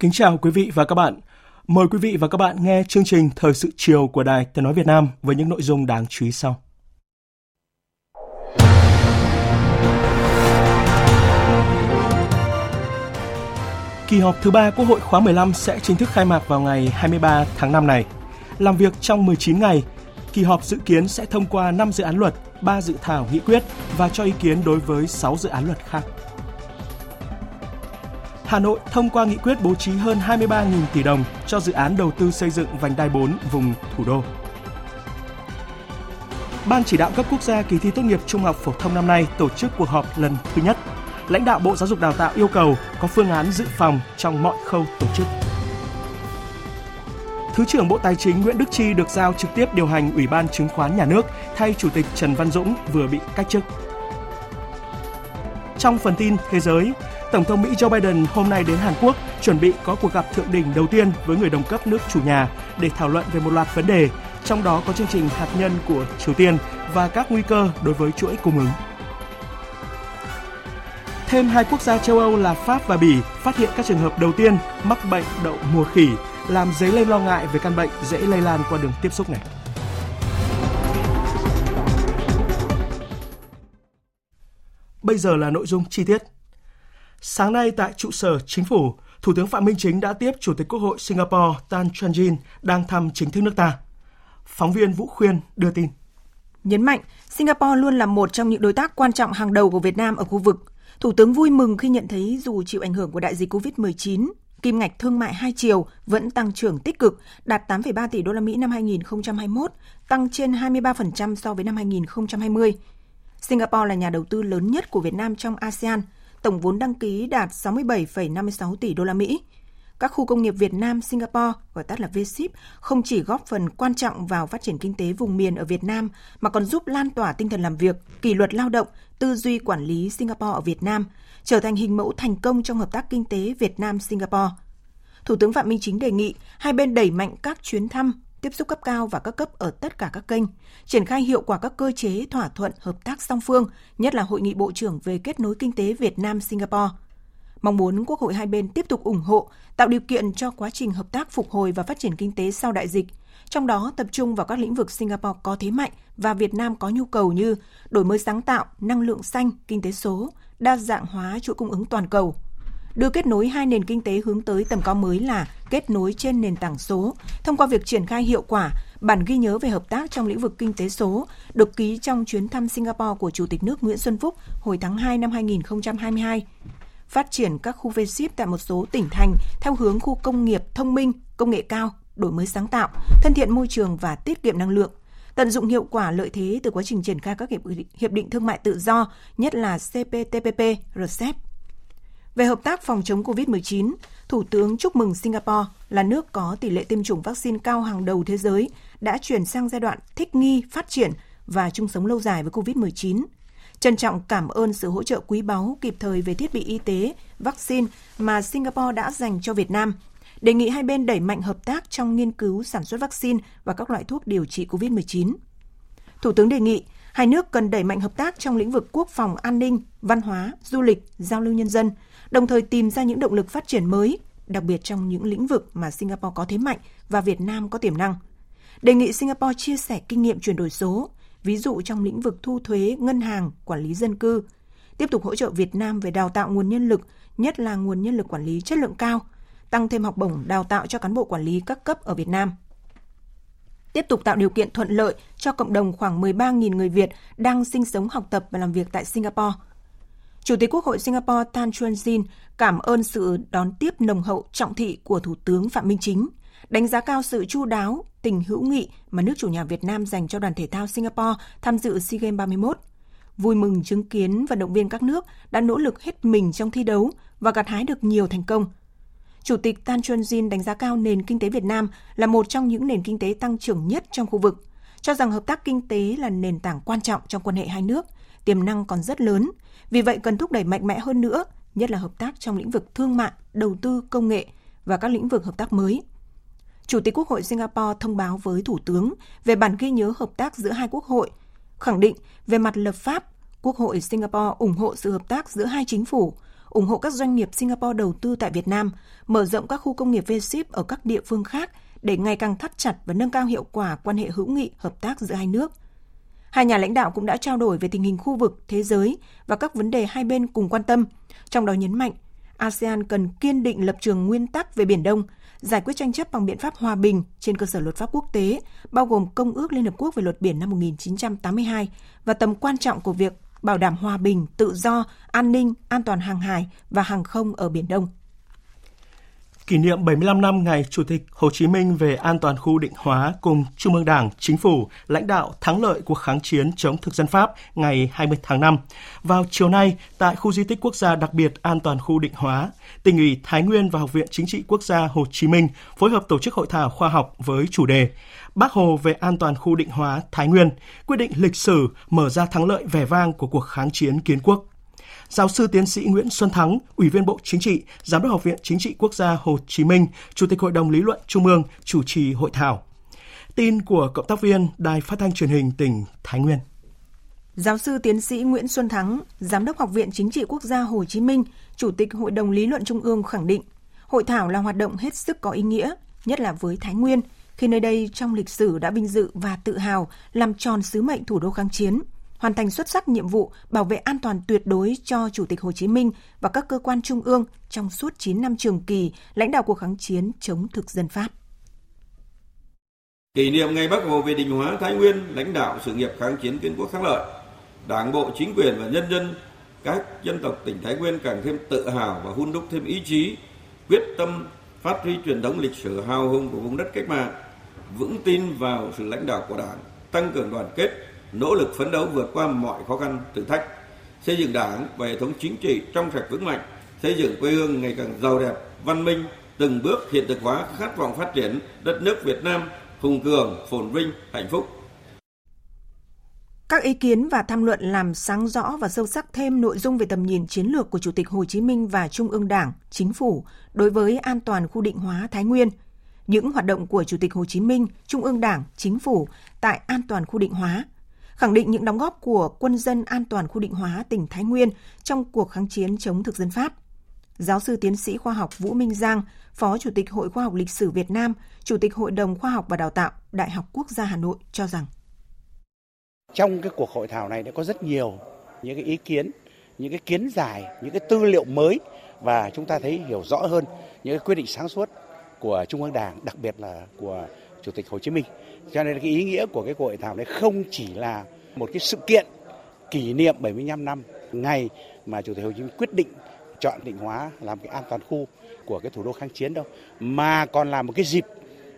Kính chào quý vị và các bạn. Mời quý vị và các bạn nghe chương trình Thời sự chiều của Đài Tiếng Nói Việt Nam với những nội dung đáng chú ý sau. Kỳ họp thứ ba Quốc hội khóa 15 sẽ chính thức khai mạc vào ngày 23 tháng 5 này. Làm việc trong 19 ngày, kỳ họp dự kiến sẽ thông qua 5 dự án luật, 3 dự thảo nghị quyết và cho ý kiến đối với 6 dự án luật khác. Hà Nội thông qua nghị quyết bố trí hơn 23.000 tỷ đồng cho dự án đầu tư xây dựng vành đai 4 vùng thủ đô. Ban chỉ đạo cấp quốc gia kỳ thi tốt nghiệp trung học phổ thông năm nay tổ chức cuộc họp lần thứ nhất. Lãnh đạo Bộ Giáo dục Đào tạo yêu cầu có phương án dự phòng trong mọi khâu tổ chức. Thứ trưởng Bộ Tài chính Nguyễn Đức Chi được giao trực tiếp điều hành Ủy ban Chứng khoán Nhà nước thay Chủ tịch Trần Văn Dũng vừa bị cách chức. Trong phần tin thế giới, Tổng thống Mỹ Joe Biden hôm nay đến Hàn Quốc chuẩn bị có cuộc gặp thượng đỉnh đầu tiên với người đồng cấp nước chủ nhà để thảo luận về một loạt vấn đề, trong đó có chương trình hạt nhân của Triều Tiên và các nguy cơ đối với chuỗi cung ứng. Thêm hai quốc gia châu Âu là Pháp và Bỉ phát hiện các trường hợp đầu tiên mắc bệnh đậu mùa khỉ, làm dấy lên lo ngại về căn bệnh dễ lây lan qua đường tiếp xúc này. Bây giờ là nội dung chi tiết. Sáng nay tại trụ sở chính phủ, Thủ tướng Phạm Minh Chính đã tiếp Chủ tịch Quốc hội Singapore Tan Chuan Jin đang thăm chính thức nước ta. Phóng viên Vũ Khuyên đưa tin. Nhấn mạnh, Singapore luôn là một trong những đối tác quan trọng hàng đầu của Việt Nam ở khu vực. Thủ tướng vui mừng khi nhận thấy dù chịu ảnh hưởng của đại dịch COVID-19, kim ngạch thương mại hai chiều vẫn tăng trưởng tích cực, đạt 8,3 tỷ đô la Mỹ năm 2021, tăng trên 23% so với năm 2020. Singapore là nhà đầu tư lớn nhất của Việt Nam trong ASEAN – tổng vốn đăng ký đạt 67,56 tỷ đô la Mỹ. Các khu công nghiệp Việt Nam, Singapore, gọi tắt là VSIP, không chỉ góp phần quan trọng vào phát triển kinh tế vùng miền ở Việt Nam, mà còn giúp lan tỏa tinh thần làm việc, kỷ luật lao động, tư duy quản lý Singapore ở Việt Nam, trở thành hình mẫu thành công trong hợp tác kinh tế Việt Nam-Singapore. Thủ tướng Phạm Minh Chính đề nghị hai bên đẩy mạnh các chuyến thăm, tiếp xúc cấp cao và các cấp ở tất cả các kênh, triển khai hiệu quả các cơ chế thỏa thuận hợp tác song phương, nhất là hội nghị bộ trưởng về kết nối kinh tế Việt Nam Singapore. Mong muốn Quốc hội hai bên tiếp tục ủng hộ, tạo điều kiện cho quá trình hợp tác phục hồi và phát triển kinh tế sau đại dịch, trong đó tập trung vào các lĩnh vực Singapore có thế mạnh và Việt Nam có nhu cầu như đổi mới sáng tạo, năng lượng xanh, kinh tế số, đa dạng hóa chuỗi cung ứng toàn cầu – đưa kết nối hai nền kinh tế hướng tới tầm cao mới là kết nối trên nền tảng số thông qua việc triển khai hiệu quả bản ghi nhớ về hợp tác trong lĩnh vực kinh tế số được ký trong chuyến thăm Singapore của Chủ tịch nước Nguyễn Xuân Phúc hồi tháng 2 năm 2022. Phát triển các khu V-ship tại một số tỉnh thành theo hướng khu công nghiệp thông minh, công nghệ cao, đổi mới sáng tạo, thân thiện môi trường và tiết kiệm năng lượng tận dụng hiệu quả lợi thế từ quá trình triển khai các hiệp định thương mại tự do, nhất là CPTPP, RCEP. Về hợp tác phòng chống COVID-19, Thủ tướng chúc mừng Singapore là nước có tỷ lệ tiêm chủng vaccine cao hàng đầu thế giới đã chuyển sang giai đoạn thích nghi, phát triển và chung sống lâu dài với COVID-19. Trân trọng cảm ơn sự hỗ trợ quý báu kịp thời về thiết bị y tế, vaccine mà Singapore đã dành cho Việt Nam. Đề nghị hai bên đẩy mạnh hợp tác trong nghiên cứu sản xuất vaccine và các loại thuốc điều trị COVID-19. Thủ tướng đề nghị hai nước cần đẩy mạnh hợp tác trong lĩnh vực quốc phòng an ninh, văn hóa, du lịch, giao lưu nhân dân – đồng thời tìm ra những động lực phát triển mới, đặc biệt trong những lĩnh vực mà Singapore có thế mạnh và Việt Nam có tiềm năng. Đề nghị Singapore chia sẻ kinh nghiệm chuyển đổi số, ví dụ trong lĩnh vực thu thuế, ngân hàng, quản lý dân cư, tiếp tục hỗ trợ Việt Nam về đào tạo nguồn nhân lực, nhất là nguồn nhân lực quản lý chất lượng cao, tăng thêm học bổng đào tạo cho cán bộ quản lý các cấp ở Việt Nam. Tiếp tục tạo điều kiện thuận lợi cho cộng đồng khoảng 13.000 người Việt đang sinh sống, học tập và làm việc tại Singapore – Chủ tịch Quốc hội Singapore Tan Chuan Jin cảm ơn sự đón tiếp nồng hậu trọng thị của Thủ tướng Phạm Minh Chính, đánh giá cao sự chu đáo, tình hữu nghị mà nước chủ nhà Việt Nam dành cho đoàn thể thao Singapore tham dự SEA Games 31. Vui mừng chứng kiến vận động viên các nước đã nỗ lực hết mình trong thi đấu và gặt hái được nhiều thành công. Chủ tịch Tan Chuan Jin đánh giá cao nền kinh tế Việt Nam là một trong những nền kinh tế tăng trưởng nhất trong khu vực, cho rằng hợp tác kinh tế là nền tảng quan trọng trong quan hệ hai nước, tiềm năng còn rất lớn, vì vậy cần thúc đẩy mạnh mẽ hơn nữa, nhất là hợp tác trong lĩnh vực thương mại, đầu tư, công nghệ và các lĩnh vực hợp tác mới. Chủ tịch Quốc hội Singapore thông báo với Thủ tướng về bản ghi nhớ hợp tác giữa hai quốc hội, khẳng định về mặt lập pháp, Quốc hội Singapore ủng hộ sự hợp tác giữa hai chính phủ, ủng hộ các doanh nghiệp Singapore đầu tư tại Việt Nam, mở rộng các khu công nghiệp V-ship ở các địa phương khác để ngày càng thắt chặt và nâng cao hiệu quả quan hệ hữu nghị hợp tác giữa hai nước. Hai nhà lãnh đạo cũng đã trao đổi về tình hình khu vực, thế giới và các vấn đề hai bên cùng quan tâm, trong đó nhấn mạnh ASEAN cần kiên định lập trường nguyên tắc về Biển Đông, giải quyết tranh chấp bằng biện pháp hòa bình trên cơ sở luật pháp quốc tế, bao gồm Công ước Liên Hợp Quốc về luật biển năm 1982 và tầm quan trọng của việc bảo đảm hòa bình, tự do, an ninh, an toàn hàng hải và hàng không ở Biển Đông. Kỷ niệm 75 năm ngày Chủ tịch Hồ Chí Minh về an toàn khu định hóa cùng Trung ương Đảng, Chính phủ, lãnh đạo thắng lợi cuộc kháng chiến chống thực dân Pháp ngày 20 tháng 5. Vào chiều nay, tại khu di tích quốc gia đặc biệt an toàn khu định hóa, tỉnh ủy Thái Nguyên và Học viện Chính trị Quốc gia Hồ Chí Minh phối hợp tổ chức hội thảo khoa học với chủ đề Bác Hồ về an toàn khu định hóa Thái Nguyên, quyết định lịch sử mở ra thắng lợi vẻ vang của cuộc kháng chiến kiến quốc. Giáo sư tiến sĩ Nguyễn Xuân Thắng, Ủy viên Bộ Chính trị, Giám đốc Học viện Chính trị Quốc gia Hồ Chí Minh, Chủ tịch Hội đồng Lý luận Trung ương chủ trì hội thảo. Tin của cộng tác viên Đài Phát thanh Truyền hình tỉnh Thái Nguyên. Giáo sư tiến sĩ Nguyễn Xuân Thắng, Giám đốc Học viện Chính trị Quốc gia Hồ Chí Minh, Chủ tịch Hội đồng Lý luận Trung ương khẳng định, hội thảo là hoạt động hết sức có ý nghĩa, nhất là với Thái Nguyên, khi nơi đây trong lịch sử đã vinh dự và tự hào làm tròn sứ mệnh thủ đô kháng chiến, hoàn thành xuất sắc nhiệm vụ bảo vệ an toàn tuyệt đối cho Chủ tịch Hồ Chí Minh và các cơ quan trung ương trong suốt 9 năm trường kỳ lãnh đạo cuộc kháng chiến chống thực dân Pháp. Kỷ niệm ngày Bắc Hồ về định hóa Thái Nguyên, lãnh đạo sự nghiệp kháng chiến kiến quốc thắng lợi, Đảng bộ, chính quyền và nhân dân các dân tộc tỉnh Thái Nguyên càng thêm tự hào và hun đúc thêm ý chí, quyết tâm phát huy truyền thống lịch sử hào hùng của vùng đất cách mạng, vững tin vào sự lãnh đạo của Đảng, tăng cường đoàn kết, nỗ lực phấn đấu vượt qua mọi khó khăn thử thách, xây dựng Đảng và hệ thống chính trị trong sạch vững mạnh, xây dựng quê hương ngày càng giàu đẹp, văn minh, từng bước hiện thực hóa khát vọng phát triển đất nước Việt Nam hùng cường, phồn vinh, hạnh phúc. Các ý kiến và tham luận làm sáng rõ và sâu sắc thêm nội dung về tầm nhìn chiến lược của Chủ tịch Hồ Chí Minh và Trung ương Đảng, Chính phủ đối với an toàn khu định hóa Thái Nguyên, những hoạt động của Chủ tịch Hồ Chí Minh, Trung ương Đảng, Chính phủ tại an toàn khu định hóa, khẳng định những đóng góp của quân dân an toàn khu định hóa tỉnh Thái Nguyên trong cuộc kháng chiến chống thực dân Pháp. Giáo sư tiến sĩ khoa học Vũ Minh Giang, Phó Chủ tịch Hội Khoa học Lịch sử Việt Nam, Chủ tịch Hội đồng Khoa học và Đào tạo Đại học Quốc gia Hà Nội cho rằng trong cái cuộc hội thảo này đã có rất nhiều những cái ý kiến, những cái kiến giải, những cái tư liệu mới và chúng ta thấy hiểu rõ hơn những cái quyết định sáng suốt của Trung ương Đảng, đặc biệt là của Chủ tịch Hồ Chí Minh. Cho nên cái ý nghĩa của cái cuộc hội thảo này không chỉ là một cái sự kiện kỷ niệm 75 năm ngày mà Chủ tịch Hồ Chí Minh quyết định chọn định hóa làm cái an toàn khu của cái thủ đô kháng chiến đâu, mà còn là một cái dịp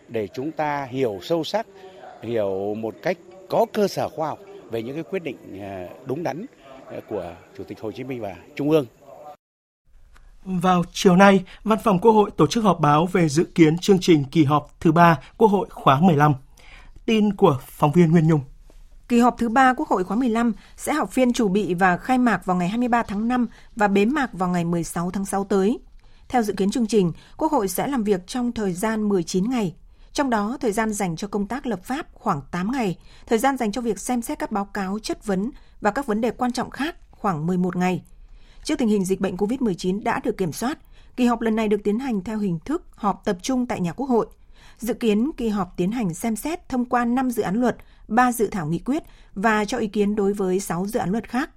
để chúng ta hiểu sâu sắc, hiểu một cách có cơ sở khoa học về những cái quyết định à, đúng đắn à, của Chủ tịch Hồ Chí Minh và Trung ương. Vào chiều nay, Văn phòng Quốc hội tổ chức họp báo về dự kiến chương trình kỳ họp thứ ba Quốc hội khóa 15. Tin của phóng viên Nguyên Nhung. Kỳ họp thứ ba Quốc hội khóa 15 sẽ họp phiên chủ bị và khai mạc vào ngày 23 tháng 5 và bế mạc vào ngày 16 tháng 6 tới. Theo dự kiến chương trình, Quốc hội sẽ làm việc trong thời gian 19 ngày, trong đó, thời gian dành cho công tác lập pháp khoảng 8 ngày, thời gian dành cho việc xem xét các báo cáo chất vấn và các vấn đề quan trọng khác khoảng 11 ngày. Trước tình hình dịch bệnh COVID-19 đã được kiểm soát, kỳ họp lần này được tiến hành theo hình thức họp tập trung tại nhà Quốc hội. Dự kiến kỳ họp tiến hành xem xét thông qua 5 dự án luật, 3 dự thảo nghị quyết và cho ý kiến đối với 6 dự án luật khác.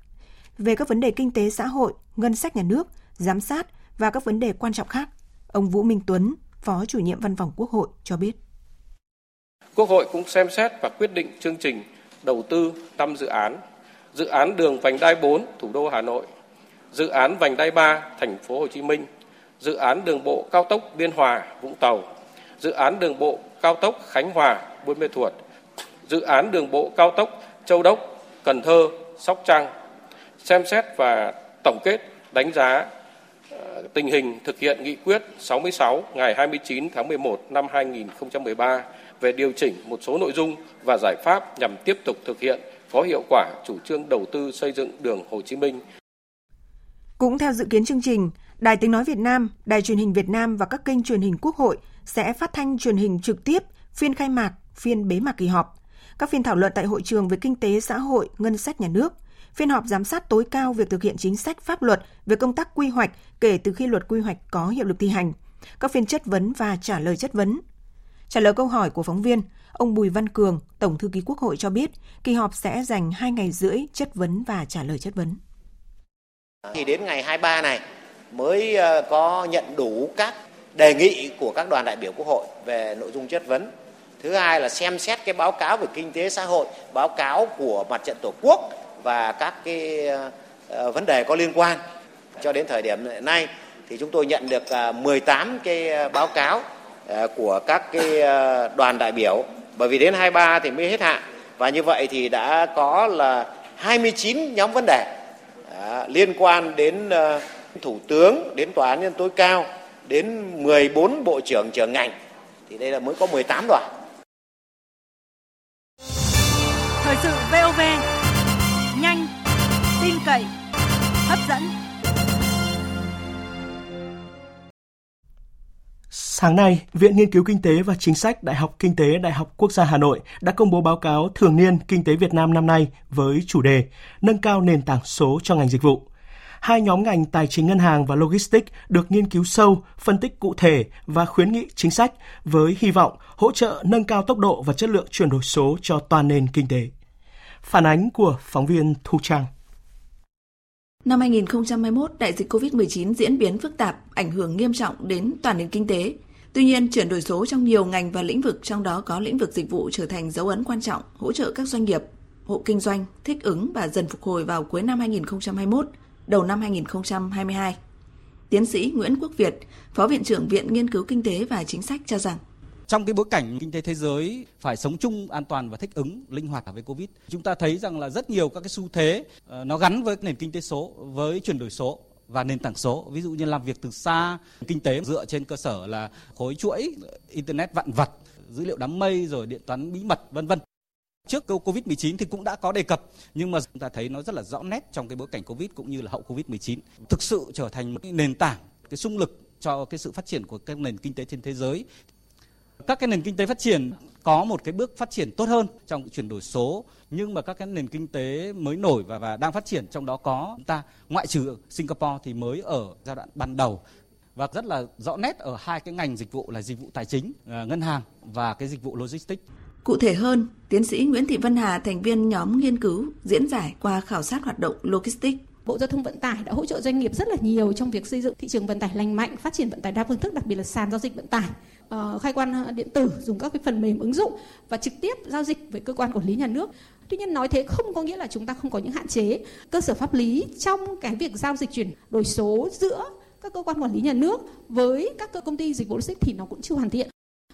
Về các vấn đề kinh tế xã hội, ngân sách nhà nước, giám sát và các vấn đề quan trọng khác, ông Vũ Minh Tuấn, Phó chủ nhiệm Văn phòng Quốc hội cho biết. Quốc hội cũng xem xét và quyết định chương trình đầu tư 5 dự án. Dự án đường vành đai 4 thủ đô Hà Nội, dự án vành đai 3 thành phố Hồ Chí Minh, dự án đường bộ cao tốc Biên Hòa Vũng Tàu, dự án đường bộ cao tốc Khánh Hòa Buôn Mê Thuột, dự án đường bộ cao tốc Châu Đốc Cần Thơ Sóc Trăng xem xét và tổng kết đánh giá ờ, tình hình thực hiện nghị quyết 66 ngày 29 tháng 11 năm 2013 về điều chỉnh một số nội dung và giải pháp nhằm tiếp tục thực hiện có hiệu quả chủ trương đầu tư xây dựng đường Hồ Chí Minh. Cũng theo dự kiến chương trình, Đài Tiếng Nói Việt Nam, Đài truyền hình Việt Nam và các kênh truyền hình quốc hội sẽ phát thanh truyền hình trực tiếp phiên khai mạc, phiên bế mạc kỳ họp, các phiên thảo luận tại hội trường về kinh tế xã hội, ngân sách nhà nước, phiên họp giám sát tối cao việc thực hiện chính sách pháp luật về công tác quy hoạch kể từ khi luật quy hoạch có hiệu lực thi hành, các phiên chất vấn và trả lời chất vấn. Trả lời câu hỏi của phóng viên, ông Bùi Văn Cường, Tổng thư ký Quốc hội cho biết, kỳ họp sẽ dành 2 ngày rưỡi chất vấn và trả lời chất vấn. Thì đến ngày 23 này mới ờ, có nhận đủ các đề nghị của các đoàn đại biểu Quốc hội về nội dung chất vấn. Thứ hai là xem xét cái báo cáo về kinh tế xã hội, báo cáo của mặt trận Tổ quốc và các cái ờ, ờ, vấn đề có liên quan. Cho đến thời điểm nay thì chúng tôi nhận được ờ, 18 cái báo cáo của các cái đoàn đại biểu bởi vì đến 23 thì mới hết hạn và như vậy thì đã có là 29 nhóm vấn đề liên quan đến uh, thủ tướng, đến tòa án nhân tối cao, đến 14 bộ trưởng trưởng ngành thì đây là mới có 18 đoàn. Thời sự VOV nhanh, tin cậy, hấp dẫn. Sáng nay, Viện Nghiên cứu Kinh tế và Chính sách Đại học Kinh tế Đại học Quốc gia Hà Nội đã công bố báo cáo thường niên Kinh tế Việt Nam năm nay với chủ đề Nâng cao nền tảng số cho ngành dịch vụ hai nhóm ngành tài chính ngân hàng và logistics được nghiên cứu sâu, phân tích cụ thể và khuyến nghị chính sách với hy vọng hỗ trợ nâng cao tốc độ và chất lượng chuyển đổi số cho toàn nền kinh tế. Phản ánh của phóng viên Thu Trang. Năm 2021, đại dịch COVID-19 diễn biến phức tạp, ảnh hưởng nghiêm trọng đến toàn nền kinh tế. Tuy nhiên, chuyển đổi số trong nhiều ngành và lĩnh vực, trong đó có lĩnh vực dịch vụ trở thành dấu ấn quan trọng, hỗ trợ các doanh nghiệp, hộ kinh doanh thích ứng và dần phục hồi vào cuối năm 2021 đầu năm 2022. Tiến sĩ Nguyễn Quốc Việt, Phó Viện trưởng Viện Nghiên cứu Kinh tế và Chính sách cho rằng trong cái bối cảnh kinh tế thế giới phải sống chung an toàn và thích ứng, linh hoạt với covid, chúng ta thấy rằng là rất nhiều các cái xu thế ờ, nó gắn với nền kinh tế số, với chuyển đổi số và nền tảng số. Ví dụ như làm việc từ xa, kinh tế dựa trên cơ sở là khối chuỗi ờ, internet vạn vật, dữ liệu đám mây rồi điện toán bí mật, vân vân. Trước câu Covid-19 thì cũng đã có đề cập, nhưng mà chúng ta thấy nó rất là rõ nét trong cái bối cảnh Covid cũng như là hậu Covid-19 thực sự trở thành một cái nền tảng, cái sung lực cho cái sự phát triển của các nền kinh tế trên thế giới. Các cái nền kinh tế phát triển có một cái bước phát triển tốt hơn trong chuyển đổi số nhưng mà các cái nền kinh tế mới nổi và và đang phát triển trong đó có chúng ta ngoại trừ Singapore thì mới ở giai đoạn ban đầu và rất là rõ nét ở hai cái ngành dịch vụ là dịch vụ tài chính, à, ngân hàng và cái dịch vụ logistics. Cụ thể hơn, tiến sĩ Nguyễn Thị Vân Hà, thành viên nhóm nghiên cứu, diễn giải qua khảo sát hoạt động logistics Bộ Giao thông Vận tải đã hỗ trợ doanh nghiệp rất là nhiều trong việc xây dựng thị trường vận tải lành mạnh, phát triển vận tải đa phương thức, đặc biệt là sàn giao dịch vận tải, uh, khai quan ờ, điện tử, dùng các cái phần mềm ứng dụng và trực tiếp giao dịch với cơ quan quản lý nhà nước. Tuy nhiên nói thế không có nghĩa là chúng ta không có những hạn chế. Cơ sở pháp lý trong cái việc giao dịch chuyển đổi số giữa các cơ quan quản lý nhà nước với các cơ công ty dịch vụ logistics thì nó cũng chưa hoàn thiện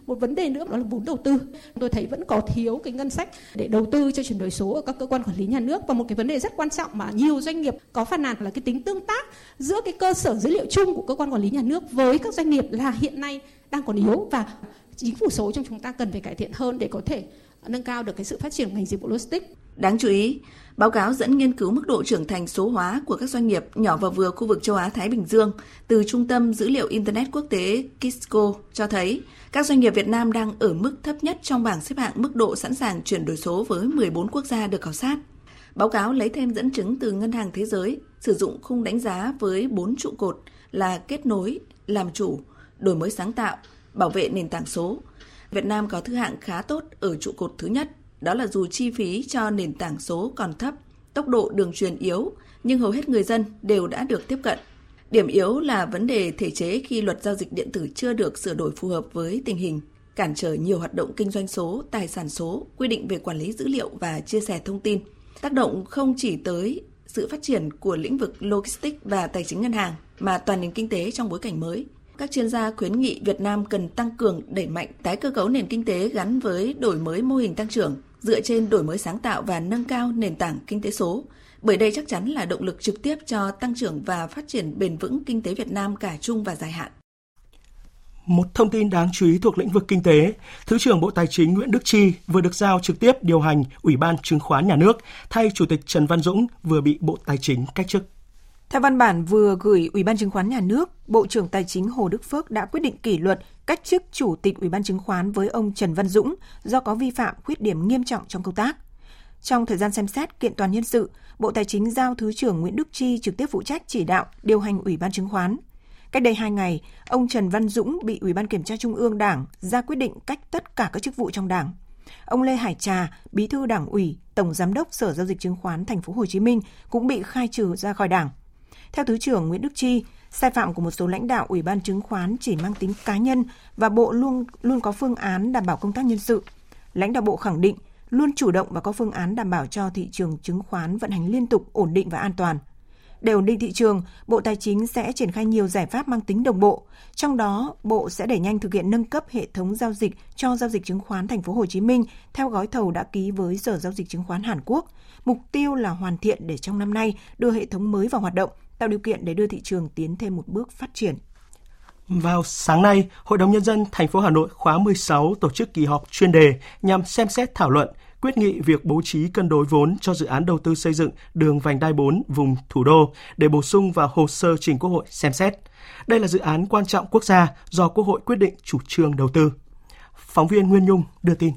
một vấn đề nữa đó là vốn đầu tư tôi thấy vẫn có thiếu cái ngân sách để đầu tư cho chuyển đổi số ở các cơ quan quản lý nhà nước và một cái vấn đề rất quan trọng mà nhiều doanh nghiệp có phàn nàn là cái tính tương tác giữa cái cơ sở dữ liệu chung của cơ quan quản lý nhà nước với các doanh nghiệp là hiện nay đang còn yếu và chính phủ số trong chúng ta cần phải cải thiện hơn để có thể nâng cao được cái sự phát triển ngành dịch vụ logistics. Đáng chú ý, báo cáo dẫn nghiên cứu mức độ trưởng thành số hóa của các doanh nghiệp nhỏ và vừa khu vực châu Á Thái Bình Dương từ Trung tâm Dữ liệu Internet Quốc tế Kisco cho thấy các doanh nghiệp Việt Nam đang ở mức thấp nhất trong bảng xếp hạng mức độ sẵn sàng chuyển đổi số với 14 quốc gia được khảo sát. Báo cáo lấy thêm dẫn chứng từ Ngân hàng Thế giới sử dụng khung đánh giá với 4 trụ cột là kết nối, làm chủ, đổi mới sáng tạo, bảo vệ nền tảng số. Việt Nam có thứ hạng khá tốt ở trụ cột thứ nhất, đó là dù chi phí cho nền tảng số còn thấp, tốc độ đường truyền yếu, nhưng hầu hết người dân đều đã được tiếp cận. Điểm yếu là vấn đề thể chế khi luật giao dịch điện tử chưa được sửa đổi phù hợp với tình hình, cản trở nhiều hoạt động kinh doanh số, tài sản số, quy định về quản lý dữ liệu và chia sẻ thông tin. Tác động không chỉ tới sự phát triển của lĩnh vực logistics và tài chính ngân hàng mà toàn nền kinh tế trong bối cảnh mới. Các chuyên gia khuyến nghị Việt Nam cần tăng cường đẩy mạnh tái cơ cấu nền kinh tế gắn với đổi mới mô hình tăng trưởng, dựa trên đổi mới sáng tạo và nâng cao nền tảng kinh tế số, bởi đây chắc chắn là động lực trực tiếp cho tăng trưởng và phát triển bền vững kinh tế Việt Nam cả trung và dài hạn. Một thông tin đáng chú ý thuộc lĩnh vực kinh tế, Thứ trưởng Bộ Tài chính Nguyễn Đức Chi vừa được giao trực tiếp điều hành Ủy ban Chứng khoán Nhà nước thay Chủ tịch Trần Văn Dũng vừa bị Bộ Tài chính cách chức. Theo văn bản vừa gửi Ủy ban Chứng khoán Nhà nước, Bộ trưởng Tài chính Hồ Đức Phước đã quyết định kỷ luật cách chức Chủ tịch Ủy ban Chứng khoán với ông Trần Văn Dũng do có vi phạm khuyết điểm nghiêm trọng trong công tác. Trong thời gian xem xét kiện toàn nhân sự, Bộ Tài chính giao Thứ trưởng Nguyễn Đức Chi trực tiếp phụ trách chỉ đạo điều hành Ủy ban Chứng khoán. Cách đây hai ngày, ông Trần Văn Dũng bị Ủy ban Kiểm tra Trung ương Đảng ra quyết định cách tất cả các chức vụ trong Đảng. Ông Lê Hải Trà, Bí thư Đảng ủy, Tổng giám đốc Sở giao dịch chứng khoán Thành phố Hồ Chí Minh cũng bị khai trừ ra khỏi Đảng. Theo Thứ trưởng Nguyễn Đức Chi, sai phạm của một số lãnh đạo Ủy ban chứng khoán chỉ mang tính cá nhân và Bộ luôn luôn có phương án đảm bảo công tác nhân sự. Lãnh đạo Bộ khẳng định luôn chủ động và có phương án đảm bảo cho thị trường chứng khoán vận hành liên tục, ổn định và an toàn. Để ổn định thị trường, Bộ Tài chính sẽ triển khai nhiều giải pháp mang tính đồng bộ. Trong đó, Bộ sẽ đẩy nhanh thực hiện nâng cấp hệ thống giao dịch cho giao dịch chứng khoán thành phố Hồ Chí Minh theo gói thầu đã ký với Sở giao dịch chứng khoán Hàn Quốc. Mục tiêu là hoàn thiện để trong năm nay đưa hệ thống mới vào hoạt động, tạo điều kiện để đưa thị trường tiến thêm một bước phát triển. Vào sáng nay, Hội đồng nhân dân thành phố Hà Nội khóa 16 tổ chức kỳ họp chuyên đề nhằm xem xét thảo luận quyết nghị việc bố trí cân đối vốn cho dự án đầu tư xây dựng đường vành đai 4 vùng thủ đô để bổ sung vào hồ sơ trình Quốc hội xem xét. Đây là dự án quan trọng quốc gia do Quốc hội quyết định chủ trương đầu tư. Phóng viên Nguyên Nhung đưa tin.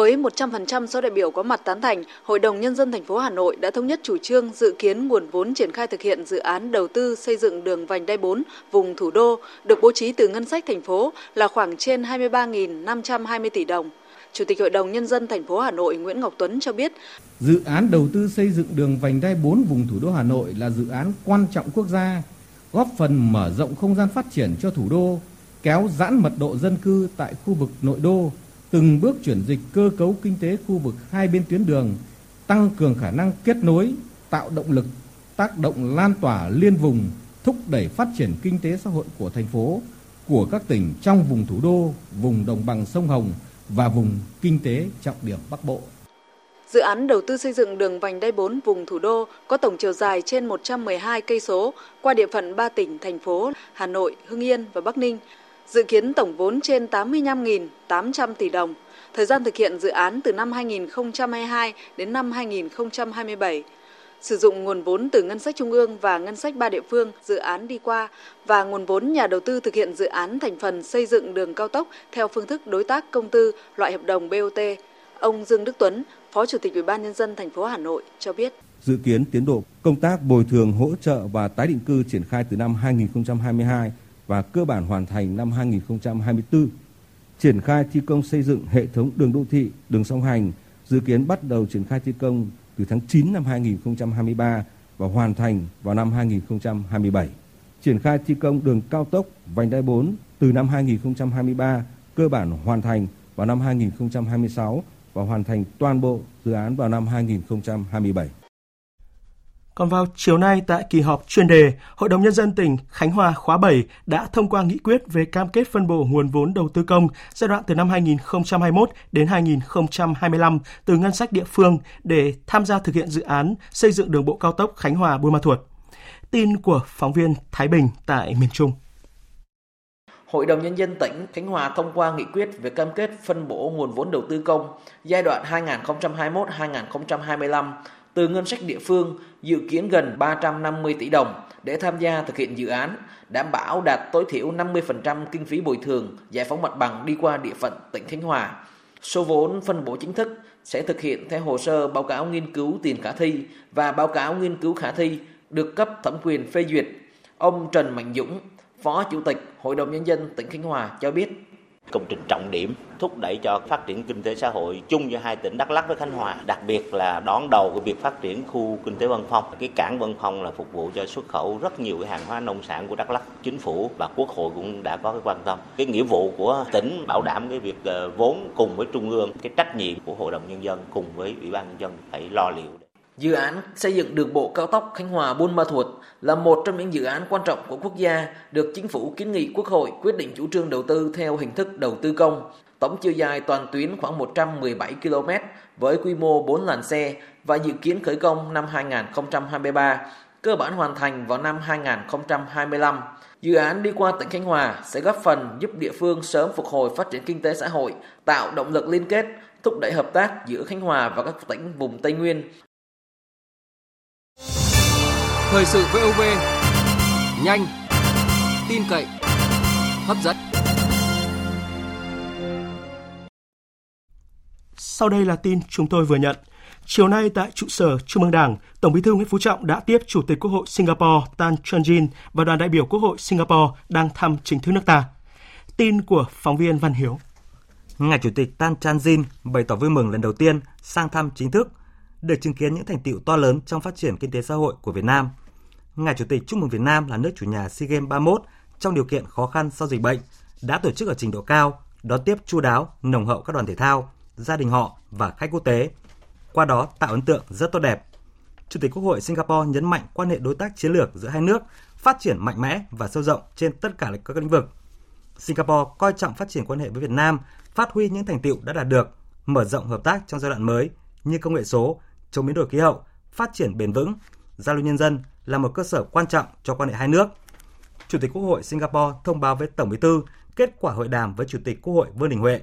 Với 100% số đại biểu có mặt tán thành, Hội đồng Nhân dân thành phố Hà Nội đã thống nhất chủ trương dự kiến nguồn vốn triển khai thực hiện dự án đầu tư xây dựng đường vành đai 4 vùng thủ đô được bố trí từ ngân sách thành phố là khoảng trên 23.520 tỷ đồng. Chủ tịch Hội đồng Nhân dân thành phố Hà Nội Nguyễn Ngọc Tuấn cho biết, Dự án đầu tư xây dựng đường vành đai 4 vùng thủ đô Hà Nội là dự án quan trọng quốc gia, góp phần mở rộng không gian phát triển cho thủ đô, kéo giãn mật độ dân cư tại khu vực nội đô, từng bước chuyển dịch cơ cấu kinh tế khu vực hai bên tuyến đường, tăng cường khả năng kết nối, tạo động lực, tác động lan tỏa liên vùng, thúc đẩy phát triển kinh tế xã hội của thành phố, của các tỉnh trong vùng thủ đô, vùng đồng bằng sông Hồng và vùng kinh tế trọng điểm Bắc Bộ. Dự án đầu tư xây dựng đường vành đai 4 vùng thủ đô có tổng chiều dài trên 112 cây số qua địa phận 3 tỉnh thành phố Hà Nội, Hưng Yên và Bắc Ninh. Dự kiến tổng vốn trên 85.800 tỷ đồng. Thời gian thực hiện dự án từ năm 2022 đến năm 2027. Sử dụng nguồn vốn từ ngân sách trung ương và ngân sách ba địa phương dự án đi qua và nguồn vốn nhà đầu tư thực hiện dự án thành phần xây dựng đường cao tốc theo phương thức đối tác công tư loại hợp đồng BOT. Ông Dương Đức Tuấn, Phó Chủ tịch Ủy ban nhân dân thành phố Hà Nội cho biết. Dự kiến tiến độ công tác bồi thường hỗ trợ và tái định cư triển khai từ năm 2022 và cơ bản hoàn thành năm 2024. Triển khai thi công xây dựng hệ thống đường đô thị, đường song hành dự kiến bắt đầu triển khai thi công từ tháng 9 năm 2023 và hoàn thành vào năm 2027. Triển khai thi công đường cao tốc vành đai 4 từ năm 2023 cơ bản hoàn thành vào năm 2026 và hoàn thành toàn bộ dự án vào năm 2027. Còn vào chiều nay tại kỳ họp chuyên đề, Hội đồng Nhân dân tỉnh Khánh Hòa khóa 7 đã thông qua nghị quyết về cam kết phân bổ nguồn vốn đầu tư công giai đoạn từ năm 2021 đến 2025 từ ngân sách địa phương để tham gia thực hiện dự án xây dựng đường bộ cao tốc Khánh Hòa Buôn Ma Thuột. Tin của phóng viên Thái Bình tại miền Trung. Hội đồng Nhân dân tỉnh Khánh Hòa thông qua nghị quyết về cam kết phân bổ nguồn vốn đầu tư công giai đoạn 2021-2025 từ ngân sách địa phương dự kiến gần 350 tỷ đồng để tham gia thực hiện dự án, đảm bảo đạt tối thiểu 50% kinh phí bồi thường, giải phóng mặt bằng đi qua địa phận tỉnh Khánh Hòa. Số vốn phân bổ chính thức sẽ thực hiện theo hồ sơ báo cáo nghiên cứu tiền khả thi và báo cáo nghiên cứu khả thi được cấp thẩm quyền phê duyệt. Ông Trần Mạnh Dũng, Phó Chủ tịch Hội đồng Nhân dân tỉnh Khánh Hòa cho biết công trình trọng điểm thúc đẩy cho phát triển kinh tế xã hội chung giữa hai tỉnh Đắk Lắk với Khánh Hòa, đặc biệt là đón đầu cái việc phát triển khu kinh tế Vân Phong. Cái cảng Vân Phong là phục vụ cho xuất khẩu rất nhiều cái hàng hóa nông sản của Đắk Lắk. Chính phủ và Quốc hội cũng đã có cái quan tâm. Cái nghĩa vụ của tỉnh bảo đảm cái việc ờ, vốn cùng với trung ương, cái trách nhiệm của Hội đồng nhân dân cùng với Ủy ban nhân dân phải lo liệu. Dự án xây dựng đường bộ cao tốc Khánh Hòa Buôn Ma Thuột là một trong những dự án quan trọng của quốc gia được chính phủ kiến nghị Quốc hội quyết định chủ trương đầu tư theo hình thức đầu tư công. Tổng chiều dài toàn tuyến khoảng 117 km với quy mô 4 làn xe và dự kiến khởi công năm 2023, cơ bản hoàn thành vào năm 2025. Dự án đi qua tỉnh Khánh Hòa sẽ góp phần giúp địa phương sớm phục hồi phát triển kinh tế xã hội, tạo động lực liên kết, thúc đẩy hợp tác giữa Khánh Hòa và các tỉnh vùng Tây Nguyên. Thời sự VOV, nhanh, tin cậy, hấp dẫn. Sau đây là tin chúng tôi vừa nhận. Chiều nay tại trụ sở Trung ương Đảng, Tổng Bí thư Nguyễn Phú Trọng đã tiếp Chủ tịch Quốc hội Singapore Tan Chun Jin và đoàn đại biểu Quốc hội Singapore đang thăm chính thức nước ta. Tin của phóng viên Văn Hiếu. Ngài Chủ tịch Tan Chan Jin bày tỏ vui mừng lần đầu tiên sang thăm chính thức, được chứng kiến những thành tựu to lớn trong phát triển kinh tế xã hội của Việt Nam. Ngài Chủ tịch chúc mừng Việt Nam là nước chủ nhà SEA Games 31 trong điều kiện khó khăn sau dịch bệnh, đã tổ chức ở trình độ cao, đón tiếp chu đáo, nồng hậu các đoàn thể thao, gia đình họ và khách quốc tế. Qua đó tạo ấn tượng rất tốt đẹp. Chủ tịch Quốc hội Singapore nhấn mạnh quan hệ đối tác chiến lược giữa hai nước phát triển mạnh mẽ và sâu rộng trên tất cả các lĩnh vực. Singapore coi trọng phát triển quan hệ với Việt Nam, phát huy những thành tựu đã đạt được, mở rộng hợp tác trong giai đoạn mới như công nghệ số, chống biến đổi khí hậu, phát triển bền vững, giao lưu nhân dân là một cơ sở quan trọng cho quan hệ hai nước. Chủ tịch Quốc hội Singapore thông báo với Tổng Bí thư kết quả hội đàm với Chủ tịch Quốc hội Vương Đình Huệ,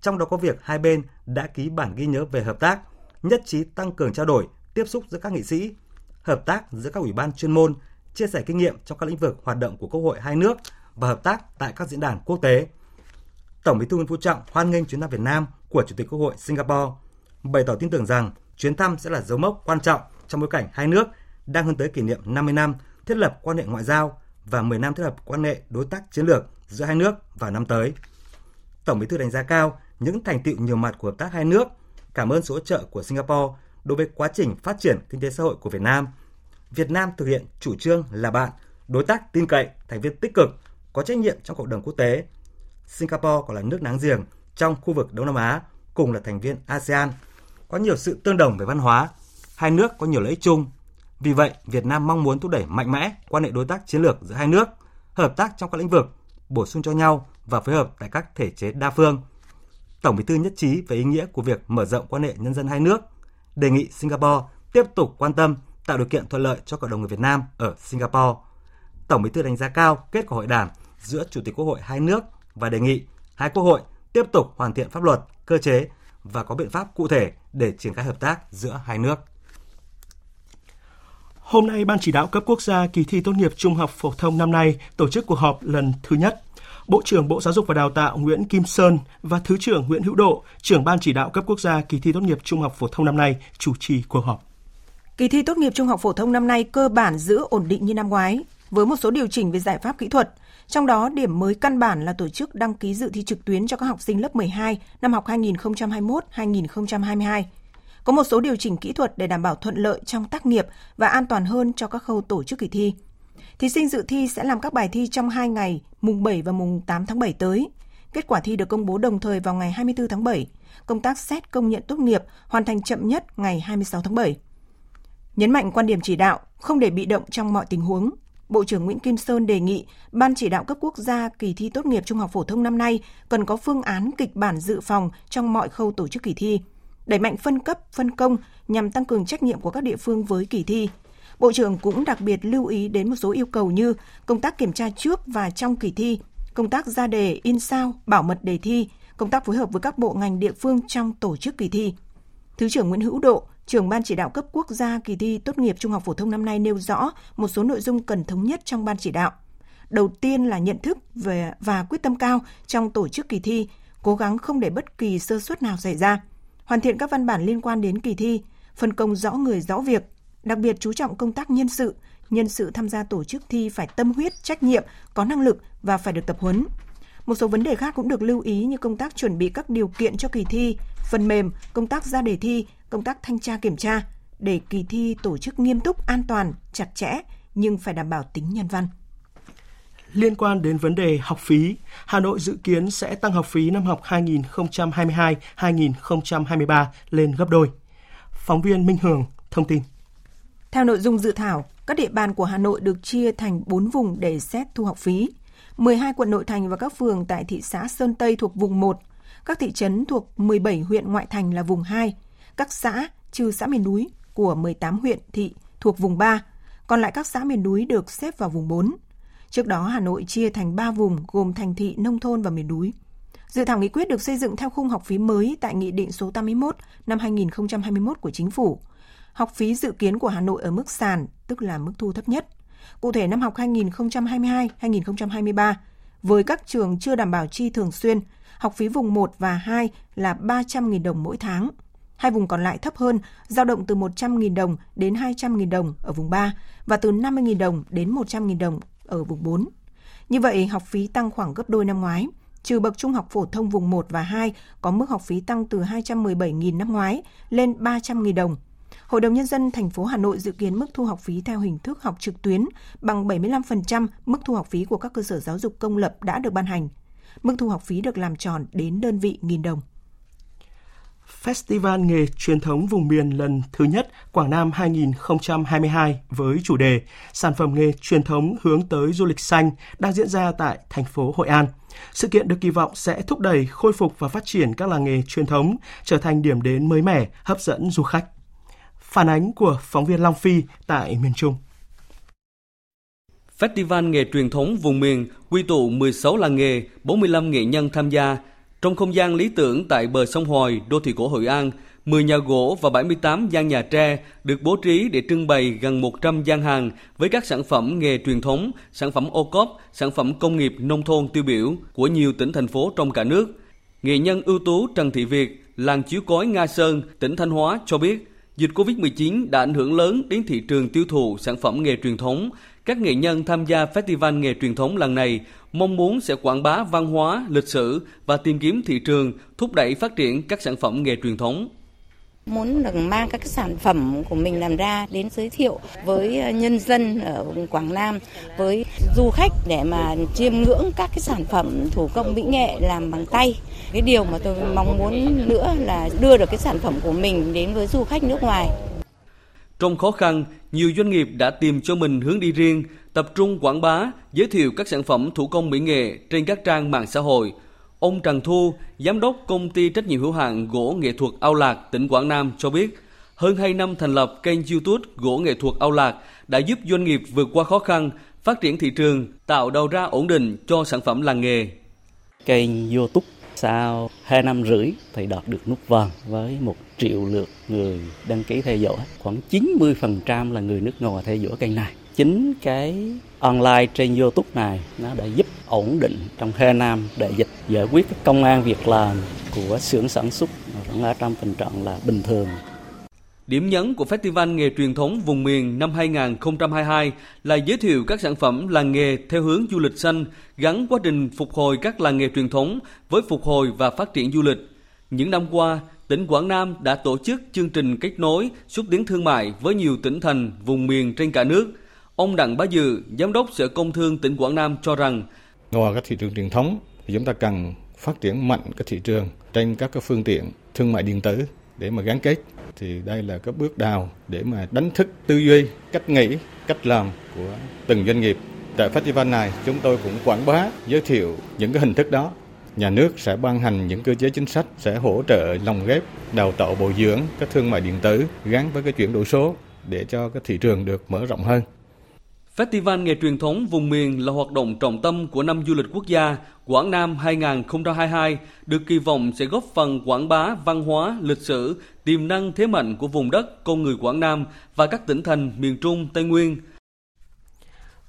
trong đó có việc hai bên đã ký bản ghi nhớ về hợp tác, nhất trí tăng cường trao đổi, tiếp xúc giữa các nghị sĩ, hợp tác giữa các ủy ban chuyên môn, chia sẻ kinh nghiệm trong các lĩnh vực hoạt động của Quốc hội hai nước và hợp tác tại các diễn đàn quốc tế. Tổng Bí thư Nguyễn Phú Trọng hoan nghênh chuyến thăm Việt Nam của Chủ tịch Quốc hội Singapore, bày tỏ tin tưởng rằng chuyến thăm sẽ là dấu mốc quan trọng trong bối cảnh hai nước đang hướng tới kỷ niệm 50 năm thiết lập quan hệ ngoại giao và 10 năm thiết lập quan hệ đối tác chiến lược giữa hai nước vào năm tới. Tổng Bí thư đánh giá cao những thành tựu nhiều mặt của hợp tác hai nước, cảm ơn sự hỗ trợ của Singapore đối với quá trình phát triển kinh tế xã hội của Việt Nam. Việt Nam thực hiện chủ trương là bạn, đối tác tin cậy, thành viên tích cực, có trách nhiệm trong cộng đồng quốc tế. Singapore còn là nước láng giềng trong khu vực Đông Nam Á, cùng là thành viên ASEAN, có nhiều sự tương đồng về văn hóa, hai nước có nhiều lợi ích chung. Vì vậy, Việt Nam mong muốn thúc đẩy mạnh mẽ quan hệ đối tác chiến lược giữa hai nước, hợp tác trong các lĩnh vực, bổ sung cho nhau và phối hợp tại các thể chế đa phương. Tổng Bí thư nhất trí về ý nghĩa của việc mở rộng quan hệ nhân dân hai nước, đề nghị Singapore tiếp tục quan tâm tạo điều kiện thuận lợi cho cộng đồng người Việt Nam ở Singapore. Tổng Bí thư đánh giá cao kết quả hội đàm giữa Chủ tịch Quốc hội hai nước và đề nghị hai quốc hội tiếp tục hoàn thiện pháp luật, cơ chế và có biện pháp cụ thể để triển khai hợp tác giữa hai nước. Hôm nay, Ban chỉ đạo cấp quốc gia kỳ thi tốt nghiệp trung học phổ thông năm nay tổ chức cuộc họp lần thứ nhất. Bộ trưởng Bộ Giáo dục và Đào tạo Nguyễn Kim Sơn và Thứ trưởng Nguyễn Hữu Độ, trưởng Ban chỉ đạo cấp quốc gia kỳ thi tốt nghiệp trung học phổ thông năm nay chủ trì cuộc họp. Kỳ thi tốt nghiệp trung học phổ thông năm nay cơ bản giữ ổn định như năm ngoái, với một số điều chỉnh về giải pháp kỹ thuật. Trong đó, điểm mới căn bản là tổ chức đăng ký dự thi trực tuyến cho các học sinh lớp 12 năm học 2021-2022. Có một số điều chỉnh kỹ thuật để đảm bảo thuận lợi trong tác nghiệp và an toàn hơn cho các khâu tổ chức kỳ thi. Thí sinh dự thi sẽ làm các bài thi trong 2 ngày, mùng 7 và mùng 8 tháng 7 tới. Kết quả thi được công bố đồng thời vào ngày 24 tháng 7. Công tác xét công nhận tốt nghiệp hoàn thành chậm nhất ngày 26 tháng 7. Nhấn mạnh quan điểm chỉ đạo, không để bị động trong mọi tình huống, Bộ trưởng Nguyễn Kim Sơn đề nghị Ban chỉ đạo cấp quốc gia kỳ thi tốt nghiệp trung học phổ thông năm nay cần có phương án kịch bản dự phòng trong mọi khâu tổ chức kỳ thi, đẩy mạnh phân cấp, phân công nhằm tăng cường trách nhiệm của các địa phương với kỳ thi. Bộ trưởng cũng đặc biệt lưu ý đến một số yêu cầu như công tác kiểm tra trước và trong kỳ thi, công tác ra đề, in sao, bảo mật đề thi, công tác phối hợp với các bộ ngành địa phương trong tổ chức kỳ thi. Thứ trưởng Nguyễn Hữu Độ, trưởng ban chỉ đạo cấp quốc gia kỳ thi tốt nghiệp trung học phổ thông năm nay nêu rõ một số nội dung cần thống nhất trong ban chỉ đạo. Đầu tiên là nhận thức về và quyết tâm cao trong tổ chức kỳ thi, cố gắng không để bất kỳ sơ suất nào xảy ra. Hoàn thiện các văn bản liên quan đến kỳ thi, phân công rõ người rõ việc, đặc biệt chú trọng công tác nhân sự, nhân sự tham gia tổ chức thi phải tâm huyết, trách nhiệm, có năng lực và phải được tập huấn. Một số vấn đề khác cũng được lưu ý như công tác chuẩn bị các điều kiện cho kỳ thi, phần mềm, công tác ra đề thi, công tác thanh tra kiểm tra để kỳ thi tổ chức nghiêm túc, an toàn, chặt chẽ nhưng phải đảm bảo tính nhân văn. Liên quan đến vấn đề học phí, Hà Nội dự kiến sẽ tăng học phí năm học 2022-2023 lên gấp đôi. Phóng viên Minh Hường thông tin. Theo nội dung dự thảo, các địa bàn của Hà Nội được chia thành 4 vùng để xét thu học phí. 12 quận nội thành và các phường tại thị xã Sơn Tây thuộc vùng 1, các thị trấn thuộc 17 huyện ngoại thành là vùng 2, các xã trừ xã miền núi của 18 huyện thị thuộc vùng 3, còn lại các xã miền núi được xếp vào vùng 4. Trước đó, Hà Nội chia thành 3 vùng gồm thành thị, nông thôn và miền núi. Dự thảo nghị quyết được xây dựng theo khung học phí mới tại Nghị định số 81 năm 2021 của Chính phủ. Học phí dự kiến của Hà Nội ở mức sàn, tức là mức thu thấp nhất. Cụ thể năm học 2022-2023, với các trường chưa đảm bảo chi thường xuyên, học phí vùng 1 và 2 là 300.000 đồng mỗi tháng. Hai vùng còn lại thấp hơn, giao động từ 100.000 đồng đến 200.000 đồng ở vùng 3 và từ 50.000 đồng đến 100.000 đồng ở vùng 4. Như vậy, học phí tăng khoảng gấp đôi năm ngoái. Trừ bậc trung học phổ thông vùng 1 và 2 có mức học phí tăng từ 217.000 năm ngoái lên 300.000 đồng. Hội đồng Nhân dân thành phố Hà Nội dự kiến mức thu học phí theo hình thức học trực tuyến bằng 75% mức thu học phí của các cơ sở giáo dục công lập đã được ban hành. Mức thu học phí được làm tròn đến đơn vị nghìn đồng. Festival nghề truyền thống vùng miền lần thứ nhất Quảng Nam 2022 với chủ đề Sản phẩm nghề truyền thống hướng tới du lịch xanh đang diễn ra tại thành phố Hội An. Sự kiện được kỳ vọng sẽ thúc đẩy khôi phục và phát triển các làng nghề truyền thống trở thành điểm đến mới mẻ, hấp dẫn du khách. Phản ánh của phóng viên Long Phi tại miền Trung. Festival nghề truyền thống vùng miền quy tụ 16 làng nghề, 45 nghệ nhân tham gia. Trong không gian lý tưởng tại bờ sông Hoài, đô thị cổ Hội An, 10 nhà gỗ và 78 gian nhà tre được bố trí để trưng bày gần 100 gian hàng với các sản phẩm nghề truyền thống, sản phẩm ô cốp, sản phẩm công nghiệp nông thôn tiêu biểu của nhiều tỉnh thành phố trong cả nước. Nghệ nhân ưu tú Trần Thị Việt, làng chiếu cối Nga Sơn, tỉnh Thanh Hóa cho biết, dịch Covid-19 đã ảnh hưởng lớn đến thị trường tiêu thụ sản phẩm nghề truyền thống. Các nghệ nhân tham gia Festival nghề truyền thống lần này mong muốn sẽ quảng bá văn hóa, lịch sử và tìm kiếm thị trường, thúc đẩy phát triển các sản phẩm nghề truyền thống muốn được mang các sản phẩm của mình làm ra đến giới thiệu với ờ, nhân dân ở Quảng Nam, với du khách để mà chiêm ngưỡng các cái sản phẩm thủ công mỹ nghệ làm bằng tay. Cái điều mà tôi mong muốn nữa là đưa được cái sản phẩm của mình đến với du khách nước ngoài. Trong khó khăn, nhiều doanh nghiệp đã tìm cho mình hướng đi riêng, tập trung quảng bá, giới thiệu các sản phẩm thủ công mỹ nghệ trên các trang mạng xã hội – Ông Trần Thu, giám đốc công ty trách nhiệm hữu hạn gỗ nghệ thuật Âu Lạc, tỉnh Quảng Nam cho biết, hơn 2 năm thành lập kênh YouTube gỗ nghệ thuật Âu Lạc đã giúp doanh nghiệp vượt qua khó khăn, phát triển thị trường, tạo đầu ra ổn định cho sản phẩm làng nghề. Kênh YouTube sau 2 năm rưỡi thì đạt được nút vàng với một triệu lượt người đăng ký theo dõi. Khoảng 90% là người nước ngoài theo dõi kênh này. Chính cái online trên YouTube này nó đã giúp ổn định trong 2 năm đại dịch giải quyết công an việc làm của xưởng sản xuất vẫn ở trong tình trạng là bình thường. Điểm nhấn của Festival nghề truyền thống vùng miền năm 2022 là giới thiệu các sản phẩm làng nghề theo hướng du lịch xanh, gắn quá trình phục hồi các làng nghề truyền thống với phục hồi và phát triển du lịch. Những năm qua, tỉnh Quảng Nam đã tổ chức chương trình kết nối xúc tiến thương mại với nhiều tỉnh thành, vùng miền trên cả nước. Ông Đặng Bá Dự, Giám đốc Sở Công Thương tỉnh Quảng Nam cho rằng Ngoài các thị trường truyền thống thì chúng ta cần phát triển mạnh các thị trường trên các phương tiện thương mại điện tử để mà gắn kết thì đây là cái bước đào để mà đánh thức tư duy, cách nghĩ, cách làm của từng doanh nghiệp. Tại festival này chúng tôi cũng quảng bá, giới thiệu những cái hình thức đó. Nhà nước sẽ ban hành những cơ chế chính sách sẽ hỗ trợ lồng ghép, đào tạo bồi dưỡng các thương mại điện tử gắn với cái chuyển đổi số để cho cái thị trường được mở rộng hơn. Festival nghề truyền thống vùng miền là hoạt động trọng tâm của năm du lịch quốc gia Quảng Nam 2022, được kỳ vọng sẽ góp phần quảng bá văn hóa, lịch sử, tiềm năng thế mạnh của vùng đất con người Quảng Nam và các tỉnh thành miền Trung, Tây Nguyên –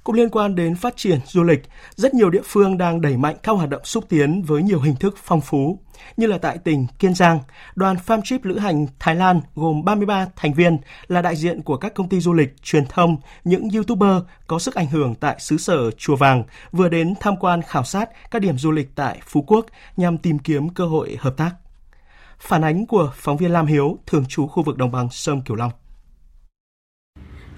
cũng liên quan đến phát triển du lịch, rất nhiều địa phương đang đẩy mạnh các hoạt động xúc tiến với nhiều hình thức phong phú. Như là tại tỉnh Kiên Giang, đoàn farm trip lữ hành Thái Lan gồm 33 thành viên là đại diện của các công ty du lịch, truyền thông, những YouTuber có sức ảnh hưởng tại xứ sở Chùa Vàng vừa đến tham quan khảo sát các điểm du lịch tại Phú Quốc nhằm tìm kiếm cơ hội hợp tác. Phản ánh của phóng viên Lam Hiếu, thường trú khu vực đồng bằng sông Cửu Long.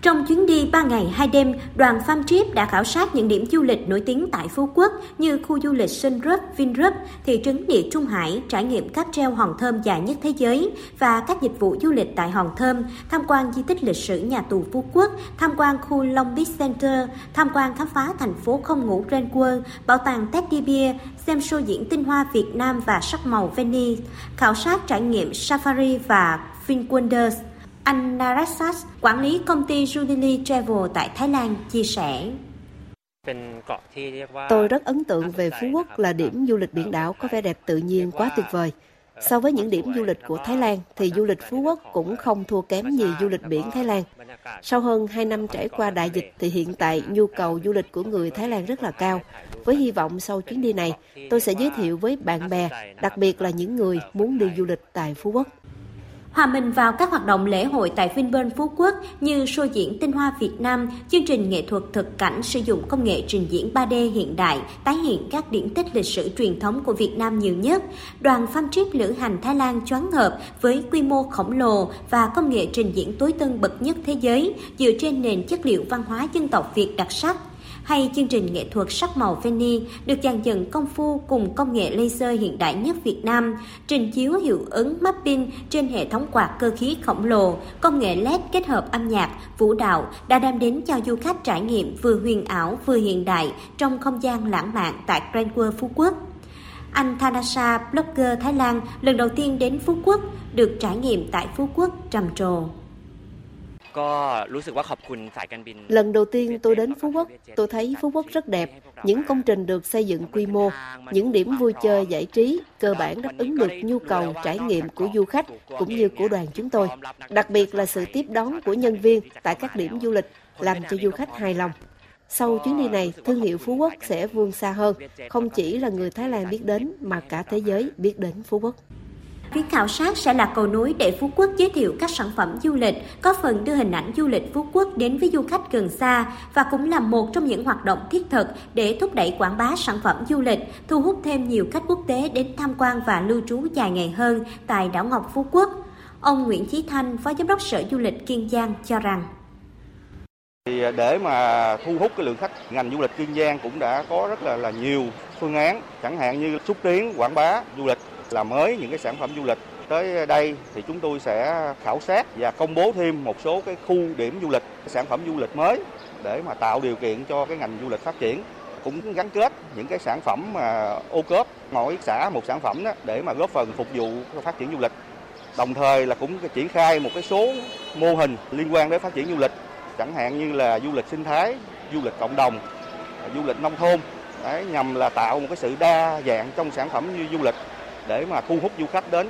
Trong chuyến đi 3 ngày 2 đêm, đoàn Farm Trip đã khảo sát những điểm du lịch nổi tiếng tại Phú Quốc như khu du lịch Sunrup, Vinrup, thị trấn Địa Trung Hải, trải nghiệm cáp treo hòn thơm dài nhất thế giới và các dịch vụ du lịch tại hòn thơm, tham quan di tích lịch sử nhà tù Phú Quốc, tham quan khu Long Beach Center, tham quan khám phá thành phố không ngủ Grand World, bảo tàng Teddy Bear, xem show diễn tinh hoa Việt Nam và sắc màu Venice, khảo sát trải nghiệm Safari và VinWonders. Anh Narasas, quản lý công ty Jubilee Travel tại Thái Lan, chia sẻ. Tôi rất ấn tượng về Phú Quốc là điểm du lịch biển đảo có vẻ đẹp tự nhiên quá tuyệt vời. So với những điểm du lịch của Thái Lan thì du lịch Phú Quốc cũng không thua kém gì du lịch biển Thái Lan. Sau hơn 2 năm trải qua đại dịch thì hiện tại nhu cầu du lịch của người Thái Lan rất là cao. Với hy vọng sau chuyến đi này, tôi sẽ giới thiệu với bạn bè, đặc biệt là những người muốn đi du lịch tại Phú Quốc. Hòa mình vào các hoạt động lễ hội tại Vinpearl Phú Quốc như show diễn tinh hoa Việt Nam, chương trình nghệ thuật thực cảnh sử dụng công nghệ trình diễn 3D hiện đại, tái hiện các điển tích lịch sử truyền thống của Việt Nam nhiều nhất. Đoàn Farm Trip lữ hành Thái Lan choáng ngợp với quy mô khổng lồ và công nghệ trình diễn tối tân bậc nhất thế giới dựa trên nền chất liệu văn hóa dân tộc Việt đặc sắc hay chương trình nghệ thuật sắc màu Veni được dàn dựng công phu cùng công nghệ laser hiện đại nhất Việt Nam, trình chiếu hiệu ứng mapping trên hệ thống quạt cơ khí khổng lồ, công nghệ LED kết hợp âm nhạc, vũ đạo đã đem đến cho du khách trải nghiệm vừa huyền ảo vừa hiện đại trong không gian lãng mạn tại Grand World Phú Quốc. Anh Thanasa, blogger Thái Lan, lần đầu tiên đến Phú Quốc, được trải nghiệm tại Phú Quốc trầm trồ. Lần đầu tiên tôi đến Phú Quốc, tôi thấy Phú Quốc rất đẹp. Những công trình được xây dựng quy mô, những điểm vui chơi giải trí cơ bản đáp ứng được nhu cầu trải nghiệm của du khách cũng như của đoàn chúng tôi. Đặc biệt là sự tiếp đón của nhân viên tại các điểm du lịch làm cho du khách hài lòng. Sau chuyến đi này, thương hiệu Phú Quốc sẽ vươn xa hơn, không chỉ là người Thái Lan biết đến mà cả thế giới biết đến Phú Quốc. Chuyến khảo sát sẽ là cầu nối để Phú Quốc giới thiệu các sản phẩm du lịch, có phần đưa hình ảnh du lịch Phú Quốc đến với du khách gần xa và cũng là một trong những hoạt động thiết thực để thúc đẩy quảng bá sản phẩm du lịch, thu hút thêm nhiều khách quốc tế đến tham quan và lưu trú dài ngày hơn tại đảo Ngọc Phú Quốc. Ông Nguyễn Chí Thanh, Phó Giám đốc Sở Du lịch Kiên Giang cho rằng thì để mà thu hút cái lượng khách ngành du lịch Kiên Giang cũng đã có rất là là nhiều phương án chẳng hạn như xúc tiến quảng bá du lịch làm mới những cái sản phẩm du lịch. Tới đây thì chúng tôi sẽ khảo sát và công bố thêm một số cái khu điểm du lịch sản phẩm du lịch mới để mà tạo điều kiện cho cái ngành du lịch phát triển. Cũng gắn kết những cái sản phẩm mà ô cốp mỗi xã một sản phẩm đó để mà góp phần phục vụ phát triển du lịch. Đồng thời là cũng triển khai một cái số mô hình liên quan đến phát triển du lịch chẳng hạn như là du lịch sinh thái du lịch cộng đồng du lịch nông thôn. Đấy, nhằm là tạo một cái sự đa dạng trong sản phẩm như du lịch để mà thu hút du khách đến.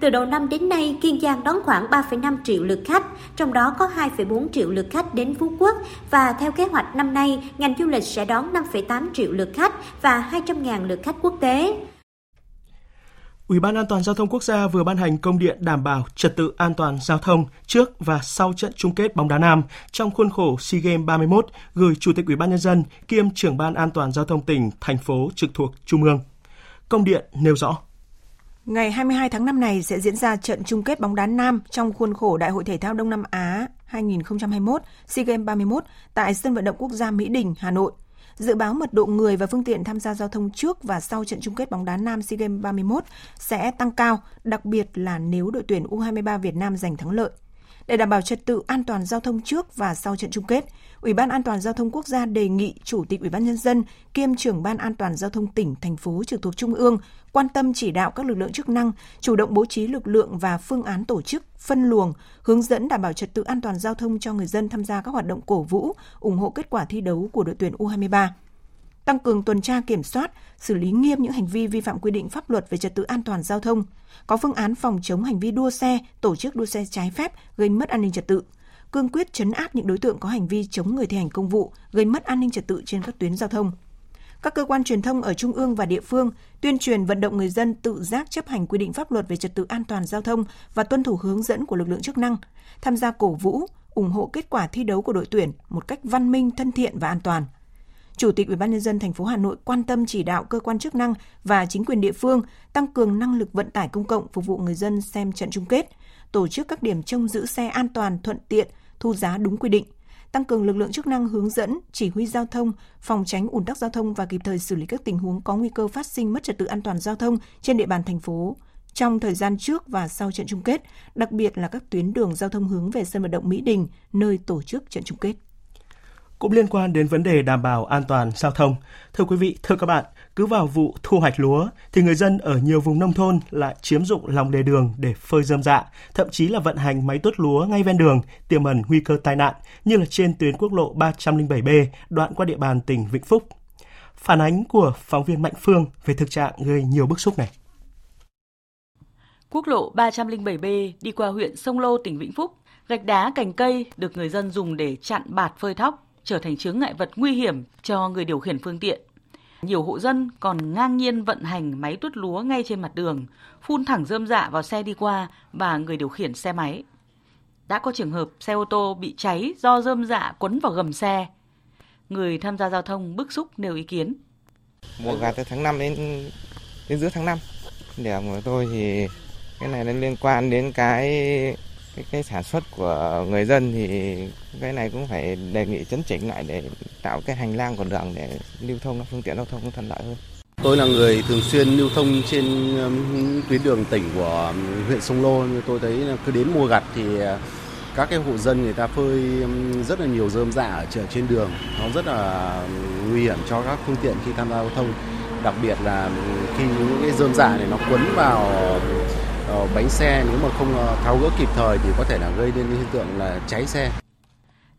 Từ đầu năm đến nay, Kiên Giang đón khoảng 3,5 triệu lượt khách, trong đó có 2,4 triệu lượt khách đến Phú Quốc và theo kế hoạch năm nay, ngành du lịch sẽ đón 5,8 triệu lượt khách và 200.000 lượt khách quốc tế. Ủy ban An toàn giao thông quốc gia vừa ban hành công điện đảm bảo trật tự an toàn giao thông trước và sau trận chung kết bóng đá nam trong khuôn khổ SEA Games 31 gửi Chủ tịch Ủy ban nhân dân kiêm trưởng ban an toàn giao thông tỉnh, thành phố trực thuộc Trung ương. Công điện nêu rõ. Ngày 22 tháng 5 này sẽ diễn ra trận chung kết bóng đá nam trong khuôn khổ Đại hội Thể thao Đông Nam Á 2021 SEA Games 31 tại sân vận động quốc gia Mỹ Đình, Hà Nội. Dự báo mật độ người và phương tiện tham gia giao thông trước và sau trận chung kết bóng đá nam SEA Games 31 sẽ tăng cao, đặc biệt là nếu đội tuyển U23 Việt Nam giành thắng lợi. Để đảm bảo trật tự an toàn giao thông trước và sau trận chung kết, Ủy ban An toàn giao thông quốc gia đề nghị Chủ tịch Ủy ban nhân dân kiêm trưởng ban An toàn giao thông tỉnh, thành phố trực thuộc trung ương quan tâm chỉ đạo các lực lượng chức năng chủ động bố trí lực lượng và phương án tổ chức, phân luồng, hướng dẫn đảm bảo trật tự an toàn giao thông cho người dân tham gia các hoạt động cổ vũ, ủng hộ kết quả thi đấu của đội tuyển U23 tăng cường tuần tra kiểm soát, xử lý nghiêm những hành vi vi phạm quy định pháp luật về trật tự an toàn giao thông, có phương án phòng chống hành vi đua xe, tổ chức đua xe trái phép gây mất an ninh trật tự, cương quyết chấn áp những đối tượng có hành vi chống người thi hành công vụ, gây mất an ninh trật tự trên các tuyến giao thông. Các cơ quan truyền thông ở trung ương và địa phương tuyên truyền vận động người dân tự giác chấp hành quy định pháp luật về trật tự an toàn giao thông và tuân thủ hướng dẫn của lực lượng chức năng, tham gia cổ vũ, ủng hộ kết quả thi đấu của đội tuyển một cách văn minh, thân thiện và an toàn – Chủ tịch Ủy ban nhân dân thành phố Hà Nội quan tâm chỉ đạo cơ quan chức năng và chính quyền địa phương tăng cường năng lực vận tải công cộng phục vụ người dân xem trận chung kết, tổ chức các điểm trông giữ xe an toàn thuận tiện, thu giá đúng quy định tăng cường lực lượng chức năng hướng dẫn, chỉ huy giao thông, phòng tránh ủn tắc giao thông và kịp thời xử lý các tình huống có nguy cơ phát sinh mất trật tự an toàn giao thông trên địa bàn thành phố trong thời gian trước và sau trận chung kết, đặc biệt là các tuyến đường giao thông hướng về sân vận động Mỹ Đình, nơi tổ chức trận chung kết. Cũng liên quan đến vấn đề đảm bảo an toàn giao thông, thưa quý vị, thưa các bạn, cứ vào vụ thu hoạch lúa thì người dân ở nhiều vùng nông thôn lại chiếm dụng lòng đề đường để phơi rơm dạ, thậm chí là vận hành máy tuốt lúa ngay ven đường, tiềm ẩn nguy cơ tai nạn như là trên tuyến quốc lộ 307B đoạn qua địa bàn tỉnh Vĩnh Phúc. Phản ánh của phóng viên Mạnh Phương về thực trạng gây nhiều bức xúc này. Quốc lộ 307B đi qua huyện Sông Lô, tỉnh Vĩnh Phúc, gạch đá cành cây được người dân dùng để chặn bạt phơi thóc, trở thành chướng ngại vật nguy hiểm cho người điều khiển phương tiện. Nhiều hộ dân còn ngang nhiên vận hành máy tuốt lúa ngay trên mặt đường, phun thẳng rơm dạ vào xe đi qua và người điều khiển xe máy. Đã có trường hợp xe ô tô bị cháy do rơm dạ quấn vào gầm xe. Người tham gia giao thông bức xúc nêu ý kiến. Mùa gặt từ tháng 5 đến đến giữa tháng 5. Để của tôi thì cái này nó liên quan đến cái cái, cái sản xuất của người dân thì cái này cũng phải đề nghị chấn chỉnh lại để tạo cái hành lang của đường để lưu thông phương tiện giao thông thuận lợi hơn. Tôi là người thường xuyên lưu thông trên um, tuyến đường tỉnh của um, huyện Sông Lô. Tôi thấy là cứ đến mùa gặt thì à, các cái hộ dân người ta phơi um, rất là nhiều rơm rạ ở trên đường. Nó rất là nguy hiểm cho các phương tiện khi tham gia giao thông. Đặc biệt là khi những cái rơm rạ này nó quấn vào bánh xe nếu mà không ờ, tháo gỡ kịp thời thì có thể là gây nên hiện tượng là cháy xe.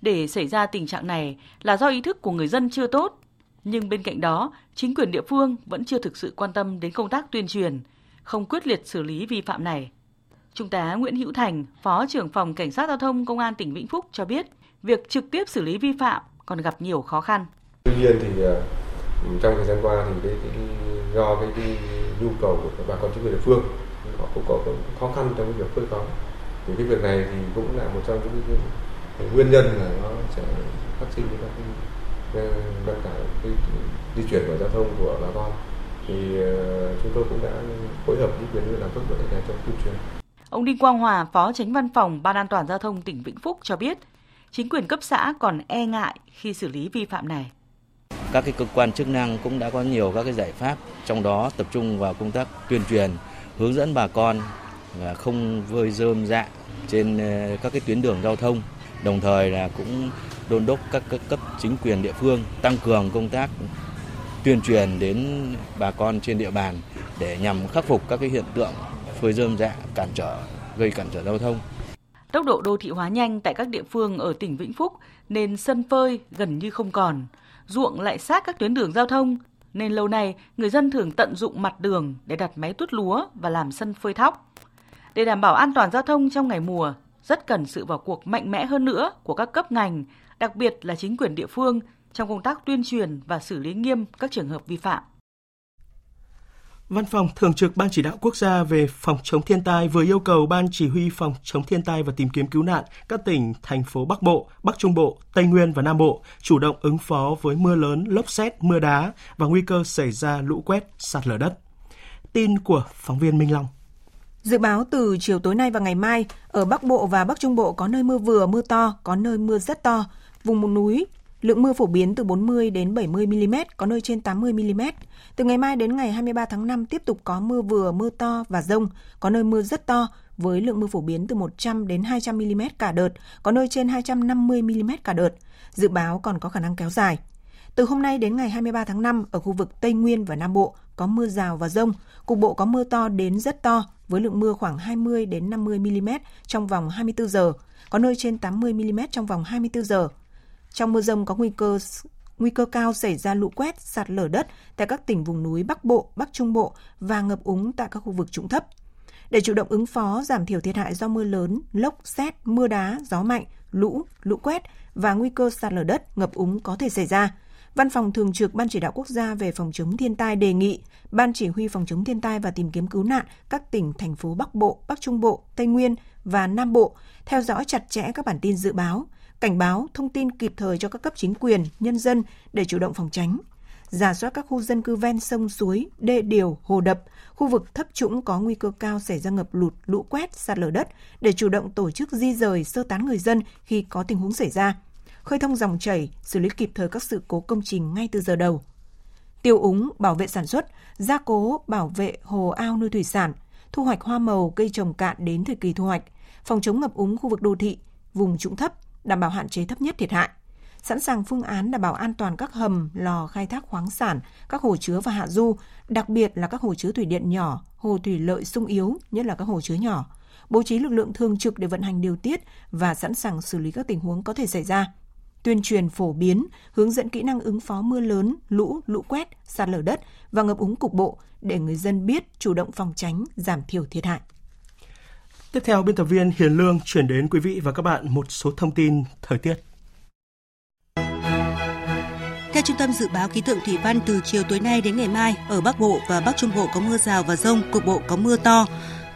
Để xảy ra tình trạng này là do ý thức của người dân chưa tốt, nhưng bên cạnh đó, chính quyền địa phương vẫn chưa thực sự quan tâm đến công tác tuyên truyền, không quyết liệt xử lý vi phạm này. Trung tá Nguyễn Hữu Thành, Phó trưởng phòng Cảnh sát giao thông Công an tỉnh Vĩnh Phúc cho biết, việc trực tiếp xử lý vi phạm còn gặp nhiều khó khăn. Tuy nhiên thì ờ, trong thời gian qua thì cái, cái, do cái, cái nhu cầu của các bà con chính quyền địa phương họ cũng có khó khăn trong cái việc phơi khóm thì cái việc này thì cũng là một trong những cái, cái nguyên nhân là nó sẽ phát sinh các cái ngăn cản cái di chuyển của giao thông của bà con thì uh, chúng tôi cũng đã phối hợp với quyền làm tốt việc này trong tuyên truyền. Ông Đinh Quang Hòa, Phó Tránh Văn phòng Ban An toàn giao thông tỉnh Vĩnh Phúc cho biết, chính quyền cấp xã còn e ngại khi xử lý vi phạm này. Các cái cơ quan chức năng cũng đã có nhiều các cái giải pháp, trong đó tập trung vào công tác tuyên truyền hướng dẫn bà con là không vơi rơm dạ trên ờ, các cái tuyến đường giao thông đồng thời là cũng đôn đốc các cấp chính quyền địa phương tăng cường công tác tuyên truyền đến bà con trên địa bàn để nhằm khắc phục các cái hiện tượng phơi rơm dạ cản trở gây cản trở giao thông. Tốc độ đô thị hóa nhanh tại các địa phương ở tỉnh Vĩnh Phúc nên sân phơi gần như không còn, ruộng lại sát các tuyến đường giao thông nên lâu nay người dân thường tận dụng mặt đường để đặt máy tuốt lúa và làm sân phơi thóc. Để đảm bảo an toàn giao thông trong ngày mùa, rất cần sự vào cuộc mạnh mẽ hơn nữa của các cấp ngành, đặc biệt là chính quyền địa phương trong công tác tuyên truyền và xử lý nghiêm các trường hợp vi phạm. Văn phòng Thường trực Ban Chỉ đạo Quốc gia về phòng chống thiên tai vừa yêu cầu Ban Chỉ huy phòng chống thiên tai và tìm kiếm cứu nạn các tỉnh, thành phố Bắc Bộ, Bắc Trung Bộ, Tây Nguyên và Nam Bộ chủ động ứng phó với mưa lớn, lốc xét, mưa đá và nguy cơ xảy ra lũ quét, sạt lở đất. Tin của phóng viên Minh Long. Dự báo từ chiều tối nay và ngày mai, ở Bắc Bộ và Bắc Trung Bộ có nơi mưa vừa, mưa to, có nơi mưa rất to. Vùng núi, lượng mưa phổ biến từ 40 đến 70 mm, có nơi trên 80 mm. Từ ngày mai đến ngày 23 tháng 5 tiếp tục có mưa vừa, mưa to và rông, có nơi mưa rất to với lượng mưa phổ biến từ 100 đến 200 mm cả đợt, có nơi trên 250 mm cả đợt. Dự báo còn có khả năng kéo dài. Từ hôm nay đến ngày 23 tháng 5 ở khu vực Tây Nguyên và Nam Bộ có mưa rào và rông, cục bộ có mưa to đến rất to với lượng mưa khoảng 20 đến 50 mm trong vòng 24 giờ, có nơi trên 80 mm trong vòng 24 giờ. Trong mưa rông có nguy cơ nguy cơ cao xảy ra lũ quét, sạt lở đất tại các tỉnh vùng núi Bắc Bộ, Bắc Trung Bộ và ngập úng tại các khu vực trũng thấp. Để chủ động ứng phó, giảm thiểu thiệt hại do mưa lớn, lốc, xét, mưa đá, gió mạnh, lũ, lũ quét và nguy cơ sạt lở đất, ngập úng có thể xảy ra. Văn phòng Thường trực Ban Chỉ đạo Quốc gia về phòng chống thiên tai đề nghị Ban Chỉ huy phòng chống thiên tai và tìm kiếm cứu nạn các tỉnh, thành phố Bắc Bộ, Bắc Trung Bộ, Tây Nguyên và Nam Bộ theo dõi chặt chẽ các bản tin dự báo, cảnh báo, thông tin kịp thời cho các cấp chính quyền, nhân dân để chủ động phòng tránh. giả soát các khu dân cư ven sông suối, đê điều, hồ đập, khu vực thấp trũng có nguy cơ cao xảy ra ngập lụt, lũ quét, sạt lở đất để chủ động tổ chức di rời, sơ tán người dân khi có tình huống xảy ra, khơi thông dòng chảy, xử lý kịp thời các sự cố công trình ngay từ giờ đầu. Tiêu úng, bảo vệ sản xuất, gia cố, bảo vệ hồ ao nuôi thủy sản, thu hoạch hoa màu, cây trồng cạn đến thời kỳ thu hoạch, phòng chống ngập úng khu vực đô thị, vùng trũng thấp, đảm bảo hạn chế thấp nhất thiệt hại sẵn sàng phương án đảm bảo an toàn các hầm, lò khai thác khoáng sản, các hồ chứa và hạ du, đặc biệt là các hồ chứa thủy điện nhỏ, hồ thủy lợi sung yếu, nhất là các hồ chứa nhỏ, bố trí lực lượng thường trực để vận hành điều tiết và sẵn sàng xử lý các tình huống có thể xảy ra. Tuyên truyền phổ biến, hướng dẫn kỹ năng ứng phó mưa lớn, lũ, lũ quét, sạt lở đất và ngập úng cục bộ để người dân biết chủ động phòng tránh, giảm thiểu thiệt hại. Tiếp theo, biên tập viên Hiền Lương chuyển đến quý vị và các bạn một số thông tin thời tiết. Theo Trung tâm Dự báo Khí tượng Thủy văn, từ chiều tối nay đến ngày mai, ở Bắc Bộ và Bắc Trung Bộ có mưa rào và rông, cục bộ có mưa to.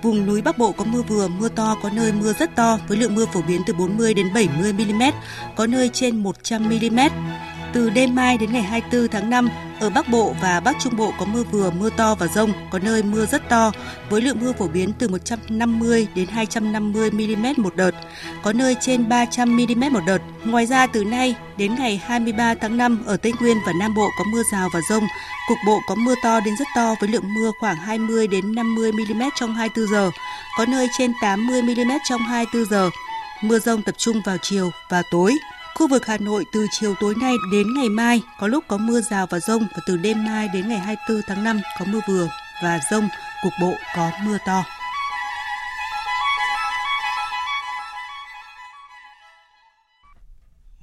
Vùng núi Bắc Bộ có mưa vừa, mưa to, có nơi mưa rất to, với lượng mưa phổ biến từ 40 đến 70 mm, có nơi trên 100 mm. Từ đêm mai đến ngày 24 tháng 5, ở Bắc Bộ và Bắc Trung Bộ có mưa vừa, mưa to và rông, có nơi mưa rất to, với lượng mưa phổ biến từ 150 đến 250 mm một đợt, có nơi trên 300 mm một đợt. Ngoài ra từ nay đến ngày 23 tháng 5 ở Tây Nguyên và Nam Bộ có mưa rào và rông, cục bộ có mưa to đến rất to với lượng mưa khoảng 20 đến 50 mm trong 24 giờ, có nơi trên 80 mm trong 24 giờ. Mưa rông tập trung vào chiều và tối. Khu vực Hà Nội từ chiều tối nay đến ngày mai có lúc có mưa rào và rông và từ đêm mai đến ngày 24 tháng 5 có mưa vừa và rông, cục bộ có mưa to.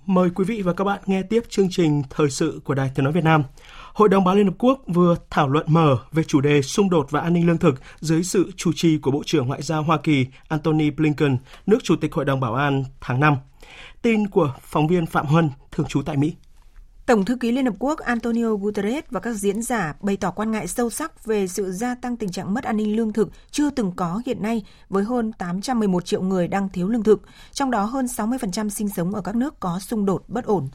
Mời quý vị và các bạn nghe tiếp chương trình thời sự của Đài Tiếng nói Việt Nam. Hội đồng Bảo Liên Hợp Quốc vừa thảo luận mở về chủ đề xung đột và an ninh lương thực dưới sự chủ trì của Bộ trưởng Ngoại giao Hoa Kỳ Antony Blinken, nước Chủ tịch Hội đồng Bảo an tháng 5. Tin của phóng viên Phạm Huân, thường trú tại Mỹ. Tổng thư ký Liên Hợp Quốc Antonio Guterres và các diễn giả bày tỏ quan ngại sâu sắc về sự gia tăng tình trạng mất an ninh lương thực chưa từng có hiện nay với hơn 811 triệu người đang thiếu lương thực, trong đó hơn 60% sinh sống ở các nước có xung đột bất ổn.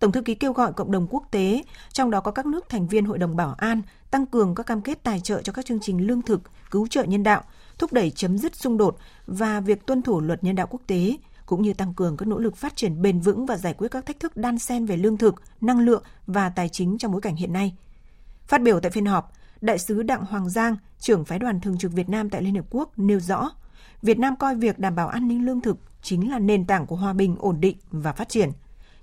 Tổng thư ký kêu gọi cộng đồng quốc tế, trong đó có các nước thành viên Hội đồng Bảo an, tăng cường các cam kết tài trợ cho các chương trình lương thực, cứu trợ nhân đạo, thúc đẩy chấm dứt xung đột và việc tuân thủ luật nhân đạo quốc tế, cũng như tăng cường các nỗ lực phát triển bền vững và giải quyết các thách thức đan xen về lương thực, năng lượng và tài chính trong bối cảnh hiện nay. Phát biểu tại phiên họp, Đại sứ Đặng Hoàng Giang, trưởng phái đoàn thường trực Việt Nam tại Liên Hợp Quốc nêu rõ, Việt Nam coi việc đảm bảo an ninh lương thực chính là nền tảng của hòa bình, ổn định và phát triển.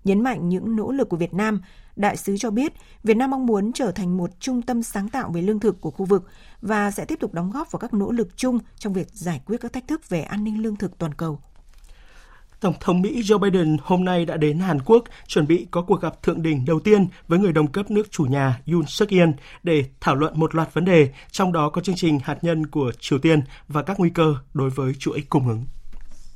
Nhấn mạnh những nỗ lực của Việt Nam, đại sứ cho biết Việt Nam mong muốn trở thành một trung tâm sáng tạo về lương thực của khu vực và sẽ tiếp tục đóng góp vào các nỗ lực chung trong việc giải quyết các thách thức về an ninh lương thực toàn cầu. Tổng thống Mỹ Joe Biden hôm nay đã đến Hàn Quốc chuẩn bị có cuộc gặp thượng đỉnh đầu tiên với người đồng cấp nước chủ nhà Yoon suk yeol để thảo luận một loạt vấn đề, trong đó có chương trình hạt nhân của Triều Tiên và các nguy cơ đối với chuỗi cung ứng.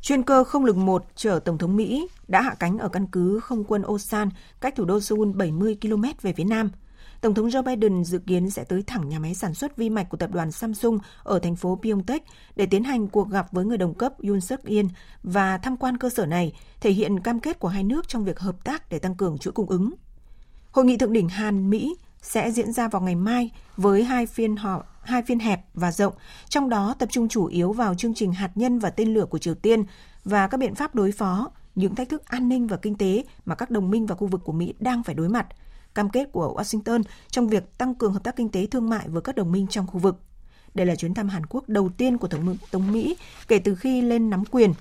Chuyên cơ không lực 1 chở Tổng thống Mỹ đã hạ cánh ở căn cứ không quân Osan, cách thủ đô Seoul 70 km về phía nam – Tổng thống Joe Biden dự kiến sẽ tới thẳng nhà máy sản xuất vi mạch của tập đoàn Samsung ở thành phố Pyeongtaek để tiến hành cuộc gặp với người đồng cấp Yoon suk yeol và tham quan cơ sở này, thể hiện cam kết của hai nước trong việc hợp tác để tăng cường chuỗi cung ứng. Hội nghị thượng đỉnh Hàn Mỹ sẽ diễn ra vào ngày mai với hai phiên họp hai phiên hẹp và rộng, trong đó tập trung chủ yếu vào chương trình hạt nhân và tên lửa của Triều Tiên và các biện pháp đối phó những thách thức an ninh và kinh tế mà các đồng minh và khu vực của Mỹ đang phải đối mặt – cam kết của Washington trong việc tăng cường hợp tác kinh tế thương mại với các đồng minh trong khu vực. Đây là chuyến thăm Hàn Quốc đầu tiên của Tổng thống Mỹ kể từ khi lên nắm quyền.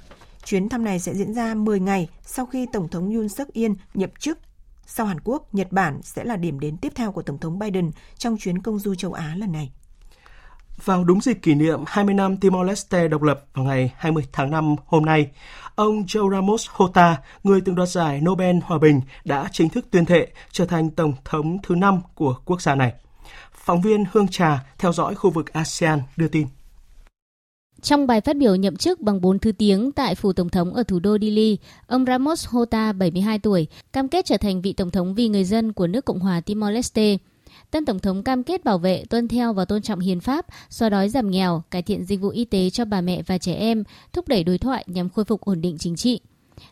Chuyến thăm này sẽ diễn ra 10 ngày sau khi Tổng thống Yoon suk yeol nhậm chức. Sau Hàn Quốc, Nhật Bản sẽ là điểm đến tiếp theo của Tổng thống Biden trong chuyến công du châu Á lần này. Vào đúng dịp kỷ niệm 20 năm Timor-Leste độc lập vào ngày 20 tháng 5 hôm nay, ông Joe Ramos Horta, người từng đoạt giải Nobel Hòa bình, đã chính thức tuyên thệ trở thành Tổng thống thứ năm của quốc gia này. Phóng viên Hương Trà theo dõi khu vực ASEAN đưa tin. Trong bài phát biểu nhậm chức bằng 4 thứ tiếng tại phủ tổng thống ở thủ đô Dili, ông Ramos Horta, 72 tuổi, cam kết trở thành vị tổng thống vì người dân của nước Cộng hòa Timor-Leste – Tân Tổng thống cam kết bảo vệ, tuân theo và tôn trọng hiến pháp, xóa đói giảm nghèo, cải thiện dịch vụ y tế cho bà mẹ và trẻ em, thúc đẩy đối thoại nhằm khôi phục ổn định chính trị.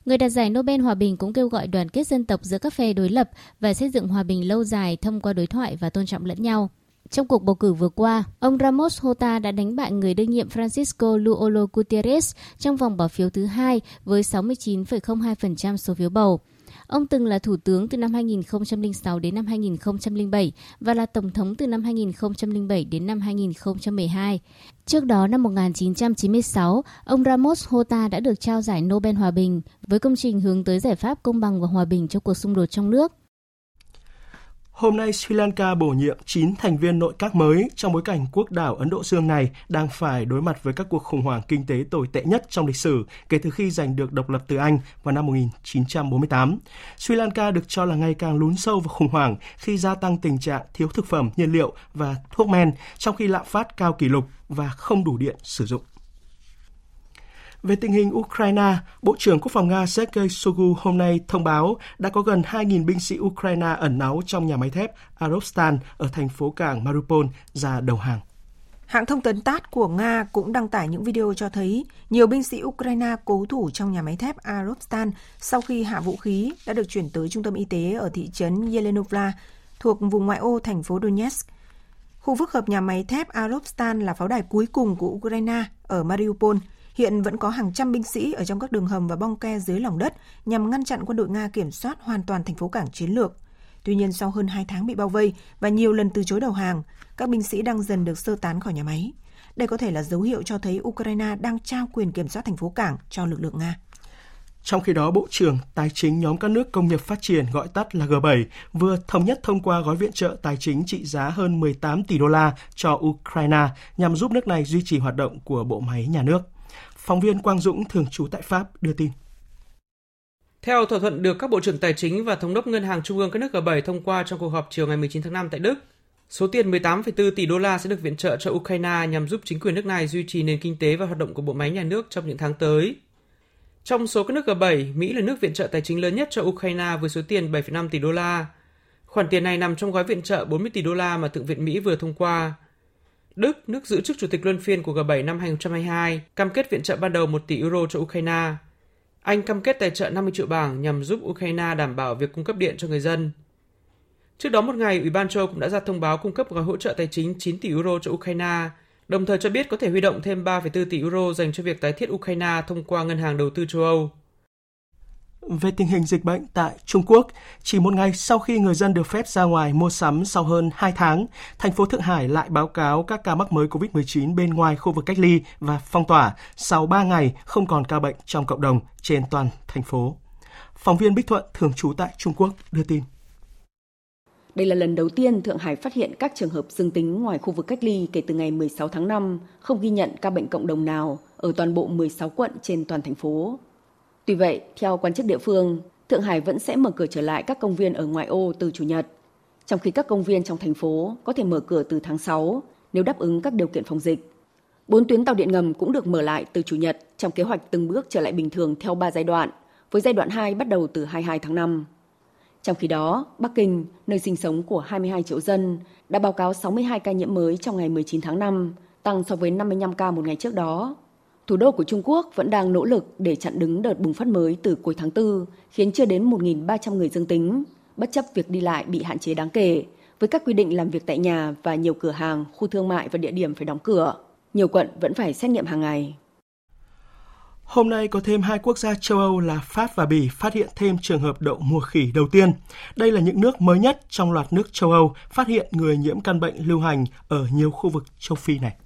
Người đạt giải Nobel Hòa bình cũng kêu gọi đoàn kết dân tộc giữa các phe đối lập và xây dựng hòa bình lâu dài thông qua đối thoại và tôn trọng lẫn nhau. Trong cuộc bầu cử vừa qua, ông Ramos Horta đã đánh bại người đương nhiệm Francisco Luolo Gutierrez trong vòng bỏ phiếu thứ hai với 69,02% số phiếu bầu. Ông từng là thủ tướng từ năm 2006 đến năm 2007 và là tổng thống từ năm 2007 đến năm 2012. Trước đó năm 1996, ông Ramos Horta đã được trao giải Nobel Hòa bình với công trình hướng tới giải pháp công bằng và hòa bình cho cuộc xung đột trong nước. Hôm nay, Sri Lanka bổ nhiệm 9 thành viên nội các mới trong bối cảnh quốc đảo Ấn Độ Dương này đang phải đối mặt với các cuộc khủng hoảng kinh tế tồi tệ nhất trong lịch sử kể từ khi giành được độc lập từ Anh vào năm 1948. Sri Lanka được cho là ngày càng lún sâu vào khủng hoảng khi gia tăng tình trạng thiếu thực phẩm, nhiên liệu và thuốc men, trong khi lạm phát cao kỷ lục và không đủ điện sử dụng. Về tình hình Ukraine, Bộ trưởng Quốc phòng Nga Sergei Shoigu hôm nay thông báo đã có gần 2.000 binh sĩ Ukraine ẩn náu trong nhà máy thép Azovstal ở thành phố cảng Mariupol ra đầu hàng. Hãng thông tấn TASS của Nga cũng đăng tải những video cho thấy nhiều binh sĩ Ukraine cố thủ trong nhà máy thép Azovstal sau khi hạ vũ khí đã được chuyển tới trung tâm y tế ở thị trấn Yelenovla thuộc vùng ngoại ô thành phố Donetsk. Khu phức hợp nhà máy thép Azovstal là pháo đài cuối cùng của Ukraine ở Mariupol – Hiện vẫn có hàng trăm binh sĩ ở trong các đường hầm và bong ke dưới lòng đất nhằm ngăn chặn quân đội Nga kiểm soát hoàn toàn thành phố cảng chiến lược. Tuy nhiên, sau hơn 2 tháng bị bao vây và nhiều lần từ chối đầu hàng, các binh sĩ đang dần được sơ tán khỏi nhà máy. Đây có thể là dấu hiệu cho thấy Ukraine đang trao quyền kiểm soát thành phố cảng cho lực lượng Nga. Trong khi đó, Bộ trưởng Tài chính nhóm các nước công nghiệp phát triển gọi tắt là G7 vừa thống nhất thông qua gói viện trợ tài chính trị giá hơn 18 tỷ đô la cho Ukraine nhằm giúp nước này duy trì hoạt động của bộ máy nhà nước. Phóng viên Quang Dũng thường trú tại Pháp đưa tin. Theo thỏa thuận được các Bộ trưởng Tài chính và Thống đốc Ngân hàng Trung ương các nước G7 thông qua trong cuộc họp chiều ngày 19 tháng 5 tại Đức, số tiền 18,4 tỷ đô la sẽ được viện trợ cho Ukraine nhằm giúp chính quyền nước này duy trì nền kinh tế và hoạt động của bộ máy nhà nước trong những tháng tới. Trong số các nước G7, Mỹ là nước viện trợ tài chính lớn nhất cho Ukraine với số tiền 7,5 tỷ đô la. Khoản tiền này nằm trong gói viện trợ 40 tỷ đô la mà Thượng viện Mỹ vừa thông qua. Đức, nước giữ chức chủ tịch luân phiên của G7 năm 2022, cam kết viện trợ ban đầu 1 tỷ euro cho Ukraine. Anh cam kết tài trợ 50 triệu bảng nhằm giúp Ukraine đảm bảo việc cung cấp điện cho người dân. Trước đó một ngày, Ủy ban châu cũng đã ra thông báo cung cấp gói hỗ trợ tài chính 9 tỷ euro cho Ukraine, đồng thời cho biết có thể huy động thêm 3,4 tỷ euro dành cho việc tái thiết Ukraine thông qua Ngân hàng Đầu tư châu Âu về tình hình dịch bệnh tại Trung Quốc. Chỉ một ngày sau khi người dân được phép ra ngoài mua sắm sau hơn 2 tháng, thành phố Thượng Hải lại báo cáo các ca mắc mới COVID-19 bên ngoài khu vực cách ly và phong tỏa sau 3 ngày không còn ca bệnh trong cộng đồng trên toàn thành phố. Phóng viên Bích Thuận thường trú tại Trung Quốc đưa tin. Đây là lần đầu tiên Thượng Hải phát hiện các trường hợp dương tính ngoài khu vực cách ly kể từ ngày 16 tháng 5, không ghi nhận ca bệnh cộng đồng nào ở toàn bộ 16 quận trên toàn thành phố. Tuy vậy, theo quan chức địa phương, Thượng Hải vẫn sẽ mở cửa trở lại các công viên ở ngoại ô từ Chủ nhật, trong khi các công viên trong thành phố có thể mở cửa từ tháng 6 nếu đáp ứng các điều kiện phòng dịch. Bốn tuyến tàu điện ngầm cũng được mở lại từ Chủ nhật trong kế hoạch từng bước trở lại bình thường theo 3 giai đoạn, với giai đoạn 2 bắt đầu từ 22 tháng 5. Trong khi đó, Bắc Kinh, nơi sinh sống của 22 triệu dân, đã báo cáo 62 ca nhiễm mới trong ngày 19 tháng 5, tăng so với 55 ca một ngày trước đó Thủ đô của Trung Quốc vẫn đang nỗ lực để chặn đứng đợt bùng phát mới từ cuối tháng 4, khiến chưa đến 1.300 người dương tính, bất chấp việc đi lại bị hạn chế đáng kể, với các quy định làm việc tại nhà và nhiều cửa hàng, khu thương mại và địa điểm phải đóng cửa. Nhiều quận vẫn phải xét nghiệm hàng ngày. Hôm nay có thêm hai quốc gia châu Âu là Pháp và Bỉ phát hiện thêm trường hợp đậu mùa khỉ đầu tiên. Đây là những nước mới nhất trong loạt nước châu Âu phát hiện người nhiễm căn bệnh lưu hành ở nhiều khu vực châu Phi này.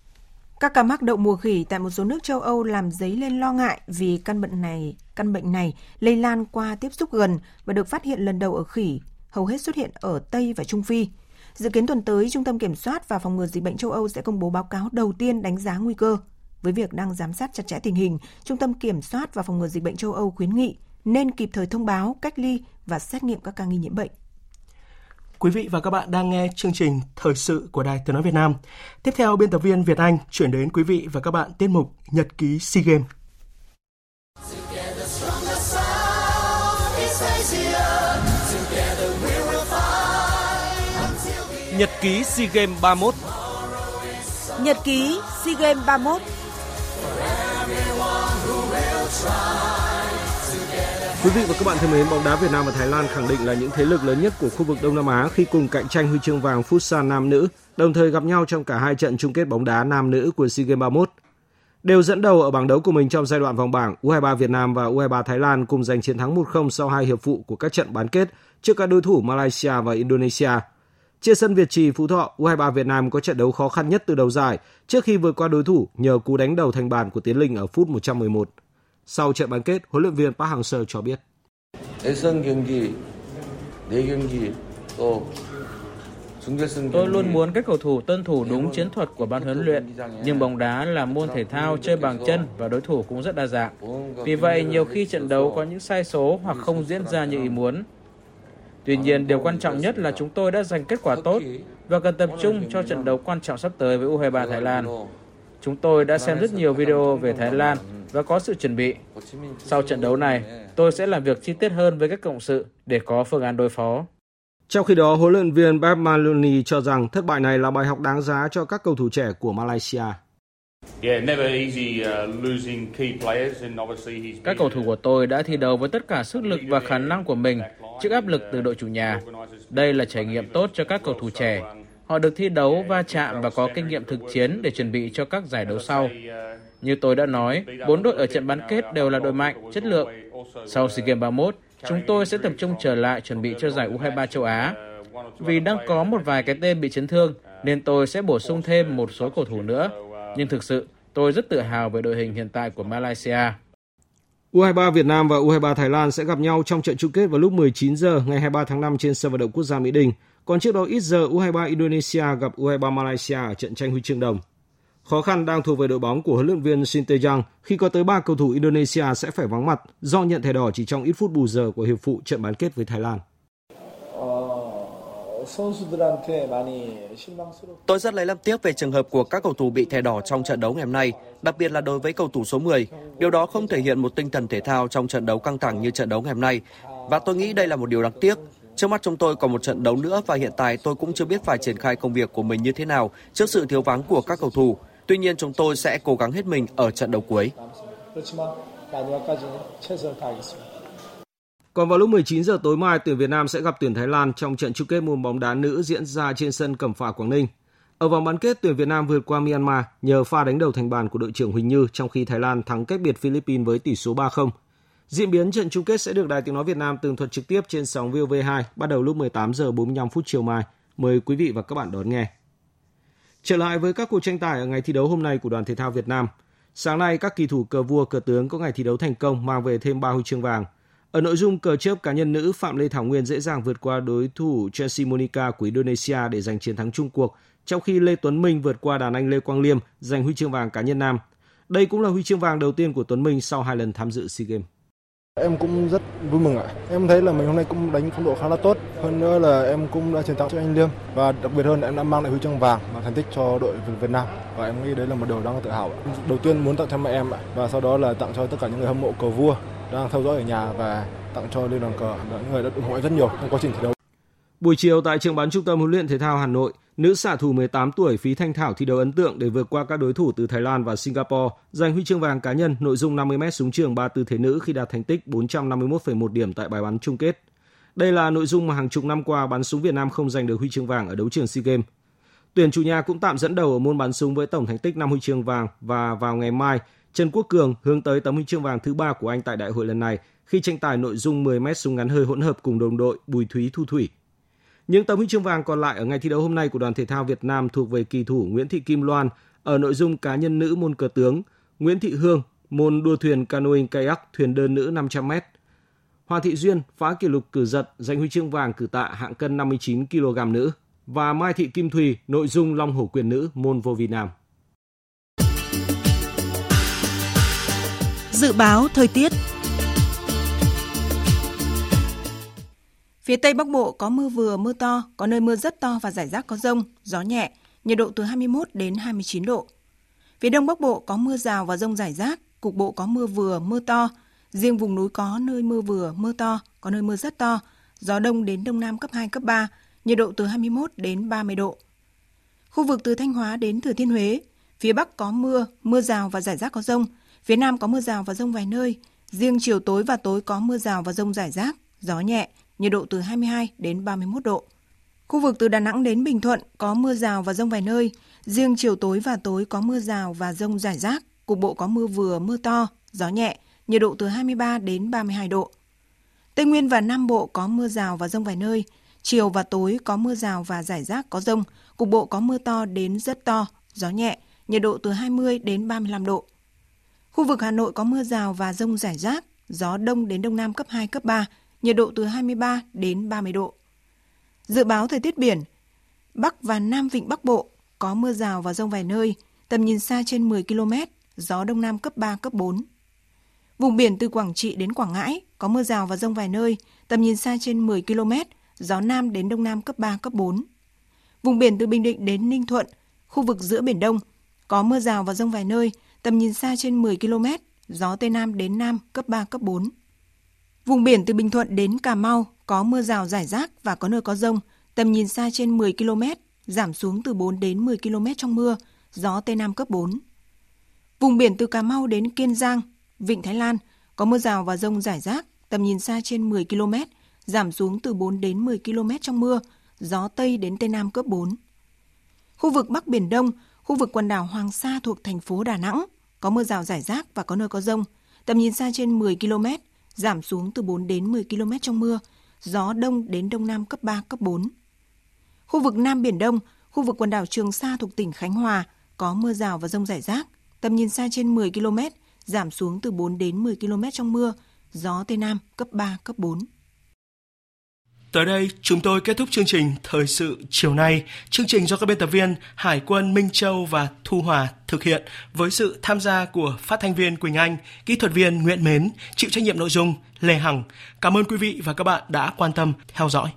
Các ca mắc đậu mùa khỉ tại một số nước châu Âu làm dấy lên lo ngại vì căn bệnh này, căn bệnh này lây lan qua tiếp xúc gần và được phát hiện lần đầu ở khỉ, hầu hết xuất hiện ở Tây và Trung Phi. Dự kiến tuần tới, Trung tâm Kiểm soát và Phòng ngừa Dịch bệnh châu Âu sẽ công bố báo cáo đầu tiên đánh giá nguy cơ. Với việc đang giám sát chặt chẽ tình hình, Trung tâm Kiểm soát và Phòng ngừa Dịch bệnh châu Âu khuyến nghị nên kịp thời thông báo, cách ly và xét nghiệm các ca nghi nhiễm bệnh. Quý vị và các bạn đang nghe chương trình Thời sự của Đài Tiếng Nói Việt Nam. Tiếp theo, biên tập viên Việt Anh chuyển đến quý vị và các bạn tiết mục Nhật ký SEA Games. Nhật ký SEA Games 31 Nhật ký SEA Games 31 Quý vị và các bạn thân mến, bóng đá Việt Nam và Thái Lan khẳng định là những thế lực lớn nhất của khu vực Đông Nam Á khi cùng cạnh tranh huy chương vàng Futsal nam nữ, đồng thời gặp nhau trong cả hai trận chung kết bóng đá nam nữ của SEA Games 31. Đều dẫn đầu ở bảng đấu của mình trong giai đoạn vòng bảng, U23 Việt Nam và U23 Thái Lan cùng giành chiến thắng 1-0 sau hai hiệp phụ của các trận bán kết trước các đối thủ Malaysia và Indonesia. Trên sân Việt Trì Phú Thọ, U23 Việt Nam có trận đấu khó khăn nhất từ đầu giải trước khi vượt qua đối thủ nhờ cú đánh đầu thành bàn của Tiến Linh ở phút 111. Sau trận bán kết, huấn luyện viên Park Hang-seo cho biết. Tôi luôn muốn các cầu thủ tuân thủ đúng chiến thuật của ban huấn luyện, nhưng bóng đá là môn thể thao chơi bằng chân và đối thủ cũng rất đa dạng. Vì vậy, nhiều khi trận đấu có những sai số hoặc không diễn ra như ý muốn. Tuy nhiên, điều quan trọng nhất là chúng tôi đã giành kết quả tốt và cần tập trung cho trận đấu quan trọng sắp tới với U23 Thái Lan. Chúng tôi đã xem rất nhiều video về Thái Lan và có sự chuẩn bị. Sau trận đấu này, tôi sẽ làm việc chi tiết hơn với các cộng sự để có phương án đối phó. Trong khi đó, huấn luyện viên Pep Maloney cho rằng thất bại này là bài học đáng giá cho các cầu thủ trẻ của Malaysia. Các cầu thủ của tôi đã thi đấu với tất cả sức lực và khả năng của mình trước áp lực từ đội chủ nhà. Đây là trải nghiệm tốt cho các cầu thủ trẻ. Họ được thi đấu, va chạm và có kinh nghiệm thực chiến để chuẩn bị cho các giải đấu sau. Như tôi đã nói, bốn đội ở trận bán kết đều là đội mạnh, chất lượng. Sau SEA Games 31, chúng tôi sẽ tập trung trở lại chuẩn bị cho giải U23 châu Á. Vì đang có một vài cái tên bị chấn thương, nên tôi sẽ bổ sung thêm một số cầu thủ nữa. Nhưng thực sự, tôi rất tự hào về đội hình hiện tại của Malaysia. U23 Việt Nam và U23 Thái Lan sẽ gặp nhau trong trận chung kết vào lúc 19 giờ ngày 23 tháng 5 trên sân vận động quốc gia Mỹ Đình. Còn trước đó, ít giờ U23 Indonesia gặp U23 Malaysia ở trận tranh huy chương đồng. Khó khăn đang thuộc về đội bóng của huấn luyện viên Shin Tae-jang khi có tới 3 cầu thủ Indonesia sẽ phải vắng mặt, do nhận thẻ đỏ chỉ trong ít phút bù giờ của hiệp phụ trận bán kết với Thái Lan. Tôi rất lấy làm tiếc về trường hợp của các cầu thủ bị thẻ đỏ trong trận đấu ngày hôm nay, đặc biệt là đối với cầu thủ số 10. Điều đó không thể hiện một tinh thần thể thao trong trận đấu căng thẳng như trận đấu ngày hôm nay. Và tôi nghĩ đây là một điều đáng tiếc. Trước mắt chúng tôi còn một trận đấu nữa và hiện tại tôi cũng chưa biết phải triển khai công việc của mình như thế nào trước sự thiếu vắng của các cầu thủ. Tuy nhiên chúng tôi sẽ cố gắng hết mình ở trận đấu cuối. Còn vào lúc 19 giờ tối mai, tuyển Việt Nam sẽ gặp tuyển Thái Lan trong trận chung kết môn bóng đá nữ diễn ra trên sân Cẩm Phả Quảng Ninh. Ở vòng bán kết, tuyển Việt Nam vượt qua Myanmar nhờ pha đánh đầu thành bàn của đội trưởng Huỳnh Như trong khi Thái Lan thắng cách biệt Philippines với tỷ số 3-0. Diễn biến trận chung kết sẽ được Đài Tiếng nói Việt Nam tường thuật trực tiếp trên sóng VOV2 bắt đầu lúc 18 giờ 45 phút chiều mai. Mời quý vị và các bạn đón nghe. Trở lại với các cuộc tranh tài ở ngày thi đấu hôm nay của đoàn thể thao Việt Nam. Sáng nay, các kỳ thủ cờ vua cờ tướng có ngày thi đấu thành công mang về thêm 3 huy chương vàng. Ở nội dung cờ chớp cá nhân nữ, Phạm Lê Thảo Nguyên dễ dàng vượt qua đối thủ Chelsea Monica của Indonesia để giành chiến thắng chung cuộc, trong khi Lê Tuấn Minh vượt qua đàn anh Lê Quang Liêm giành huy chương vàng cá nhân nam. Đây cũng là huy chương vàng đầu tiên của Tuấn Minh sau hai lần tham dự SEA Games. Em cũng rất vui mừng ạ. Em thấy là mình hôm nay cũng đánh phong độ khá là tốt. Hơn nữa là em cũng đã chiến thắng cho anh Liêm và đặc biệt hơn là em đã mang lại huy chương vàng và thành tích cho đội Việt Nam và em nghĩ đấy là một điều đáng tự hào. Đầu tiên muốn tặng cho mẹ em và sau đó là tặng cho tất cả những người hâm mộ cờ vua đang theo dõi ở nhà và tặng cho liên đoàn cờ những người đã ủng hộ rất nhiều trong quá trình thi đấu. Buổi chiều tại trường bán trung tâm huấn luyện thể thao Hà Nội, nữ xạ thủ 18 tuổi Phí Thanh Thảo thi đấu ấn tượng để vượt qua các đối thủ từ Thái Lan và Singapore, giành huy chương vàng cá nhân nội dung 50m súng trường ba tư thế nữ khi đạt thành tích 451,1 điểm tại bài bắn chung kết. Đây là nội dung mà hàng chục năm qua bắn súng Việt Nam không giành được huy chương vàng ở đấu trường SEA Games. Tuyển chủ nhà cũng tạm dẫn đầu ở môn bắn súng với tổng thành tích 5 huy chương vàng và vào ngày mai, Trần Quốc Cường hướng tới tấm huy chương vàng thứ ba của anh tại đại hội lần này khi tranh tài nội dung 10 m súng ngắn hơi hỗn hợp cùng đồng đội Bùi Thúy Thu Thủy. Những tấm huy chương vàng còn lại ở ngày thi đấu hôm nay của đoàn thể thao Việt Nam thuộc về kỳ thủ Nguyễn Thị Kim Loan ở nội dung cá nhân nữ môn cờ tướng, Nguyễn Thị Hương môn đua thuyền canoeing kayak thuyền đơn nữ 500m. Hoàng Thị Duyên phá kỷ lục cử giật giành huy chương vàng cử tạ hạng cân 59 kg nữ và Mai Thị Kim Thùy nội dung long hổ quyền nữ môn vô vi nam. Dự báo thời tiết Phía Tây Bắc Bộ có mưa vừa, mưa to, có nơi mưa rất to và rải rác có rông, gió nhẹ, nhiệt độ từ 21 đến 29 độ. Phía Đông Bắc Bộ có mưa rào và rông rải rác, cục bộ có mưa vừa, mưa to. Riêng vùng núi có nơi mưa vừa, mưa to, có nơi mưa rất to, gió đông đến đông nam cấp 2, cấp 3, nhiệt độ từ 21 đến 30 độ. Khu vực từ Thanh Hóa đến Thừa Thiên Huế, phía Bắc có mưa, mưa rào và rải rác có rông, phía Nam có mưa rào và rông vài nơi, Riêng chiều tối và tối có mưa rào và rông rải rác, gió nhẹ, nhiệt độ từ 22 đến 31 độ. Khu vực từ Đà Nẵng đến Bình Thuận có mưa rào và rông vài nơi. Riêng chiều tối và tối có mưa rào và rông rải rác, cục bộ có mưa vừa mưa to, gió nhẹ, nhiệt độ từ 23 đến 32 độ. Tây Nguyên và Nam Bộ có mưa rào và rông vài nơi. Chiều và tối có mưa rào và rải rác có rông, cục bộ có mưa to đến rất to, gió nhẹ, nhiệt độ từ 20 đến 35 độ. Khu vực Hà Nội có mưa rào và rông rải rác, gió đông đến đông nam cấp 2, cấp 3, nhiệt độ từ 23 đến 30 độ. Dự báo thời tiết biển, Bắc và Nam Vịnh Bắc Bộ có mưa rào và rông vài nơi, tầm nhìn xa trên 10 km, gió đông nam cấp 3, cấp 4. Vùng biển từ Quảng Trị đến Quảng Ngãi có mưa rào và rông vài nơi, tầm nhìn xa trên 10 km, gió nam đến đông nam cấp 3, cấp 4. Vùng biển từ Bình Định đến Ninh Thuận, khu vực giữa Biển Đông, có mưa rào và rông vài nơi, tầm nhìn xa trên 10 km, gió Tây Nam đến Nam cấp 3, cấp 4. Vùng biển từ Bình Thuận đến Cà Mau có mưa rào rải rác và có nơi có rông, tầm nhìn xa trên 10 km, giảm xuống từ 4 đến 10 km trong mưa, gió Tây Nam cấp 4. Vùng biển từ Cà Mau đến Kiên Giang, Vịnh Thái Lan có mưa rào và rông rải rác, tầm nhìn xa trên 10 km, giảm xuống từ 4 đến 10 km trong mưa, gió Tây đến Tây Nam cấp 4. Khu vực Bắc Biển Đông, khu vực quần đảo Hoàng Sa thuộc thành phố Đà Nẵng có mưa rào rải rác và có nơi có rông, tầm nhìn xa trên 10 km, giảm xuống từ 4 đến 10 km trong mưa, gió đông đến đông nam cấp 3, cấp 4. Khu vực Nam Biển Đông, khu vực quần đảo Trường Sa thuộc tỉnh Khánh Hòa có mưa rào và rông rải rác, tầm nhìn xa trên 10 km, giảm xuống từ 4 đến 10 km trong mưa, gió Tây Nam cấp 3, cấp 4. Tới đây, chúng tôi kết thúc chương trình Thời sự chiều nay. Chương trình do các biên tập viên Hải quân Minh Châu và Thu Hòa thực hiện với sự tham gia của phát thanh viên Quỳnh Anh, kỹ thuật viên Nguyễn Mến, chịu trách nhiệm nội dung Lê Hằng. Cảm ơn quý vị và các bạn đã quan tâm theo dõi.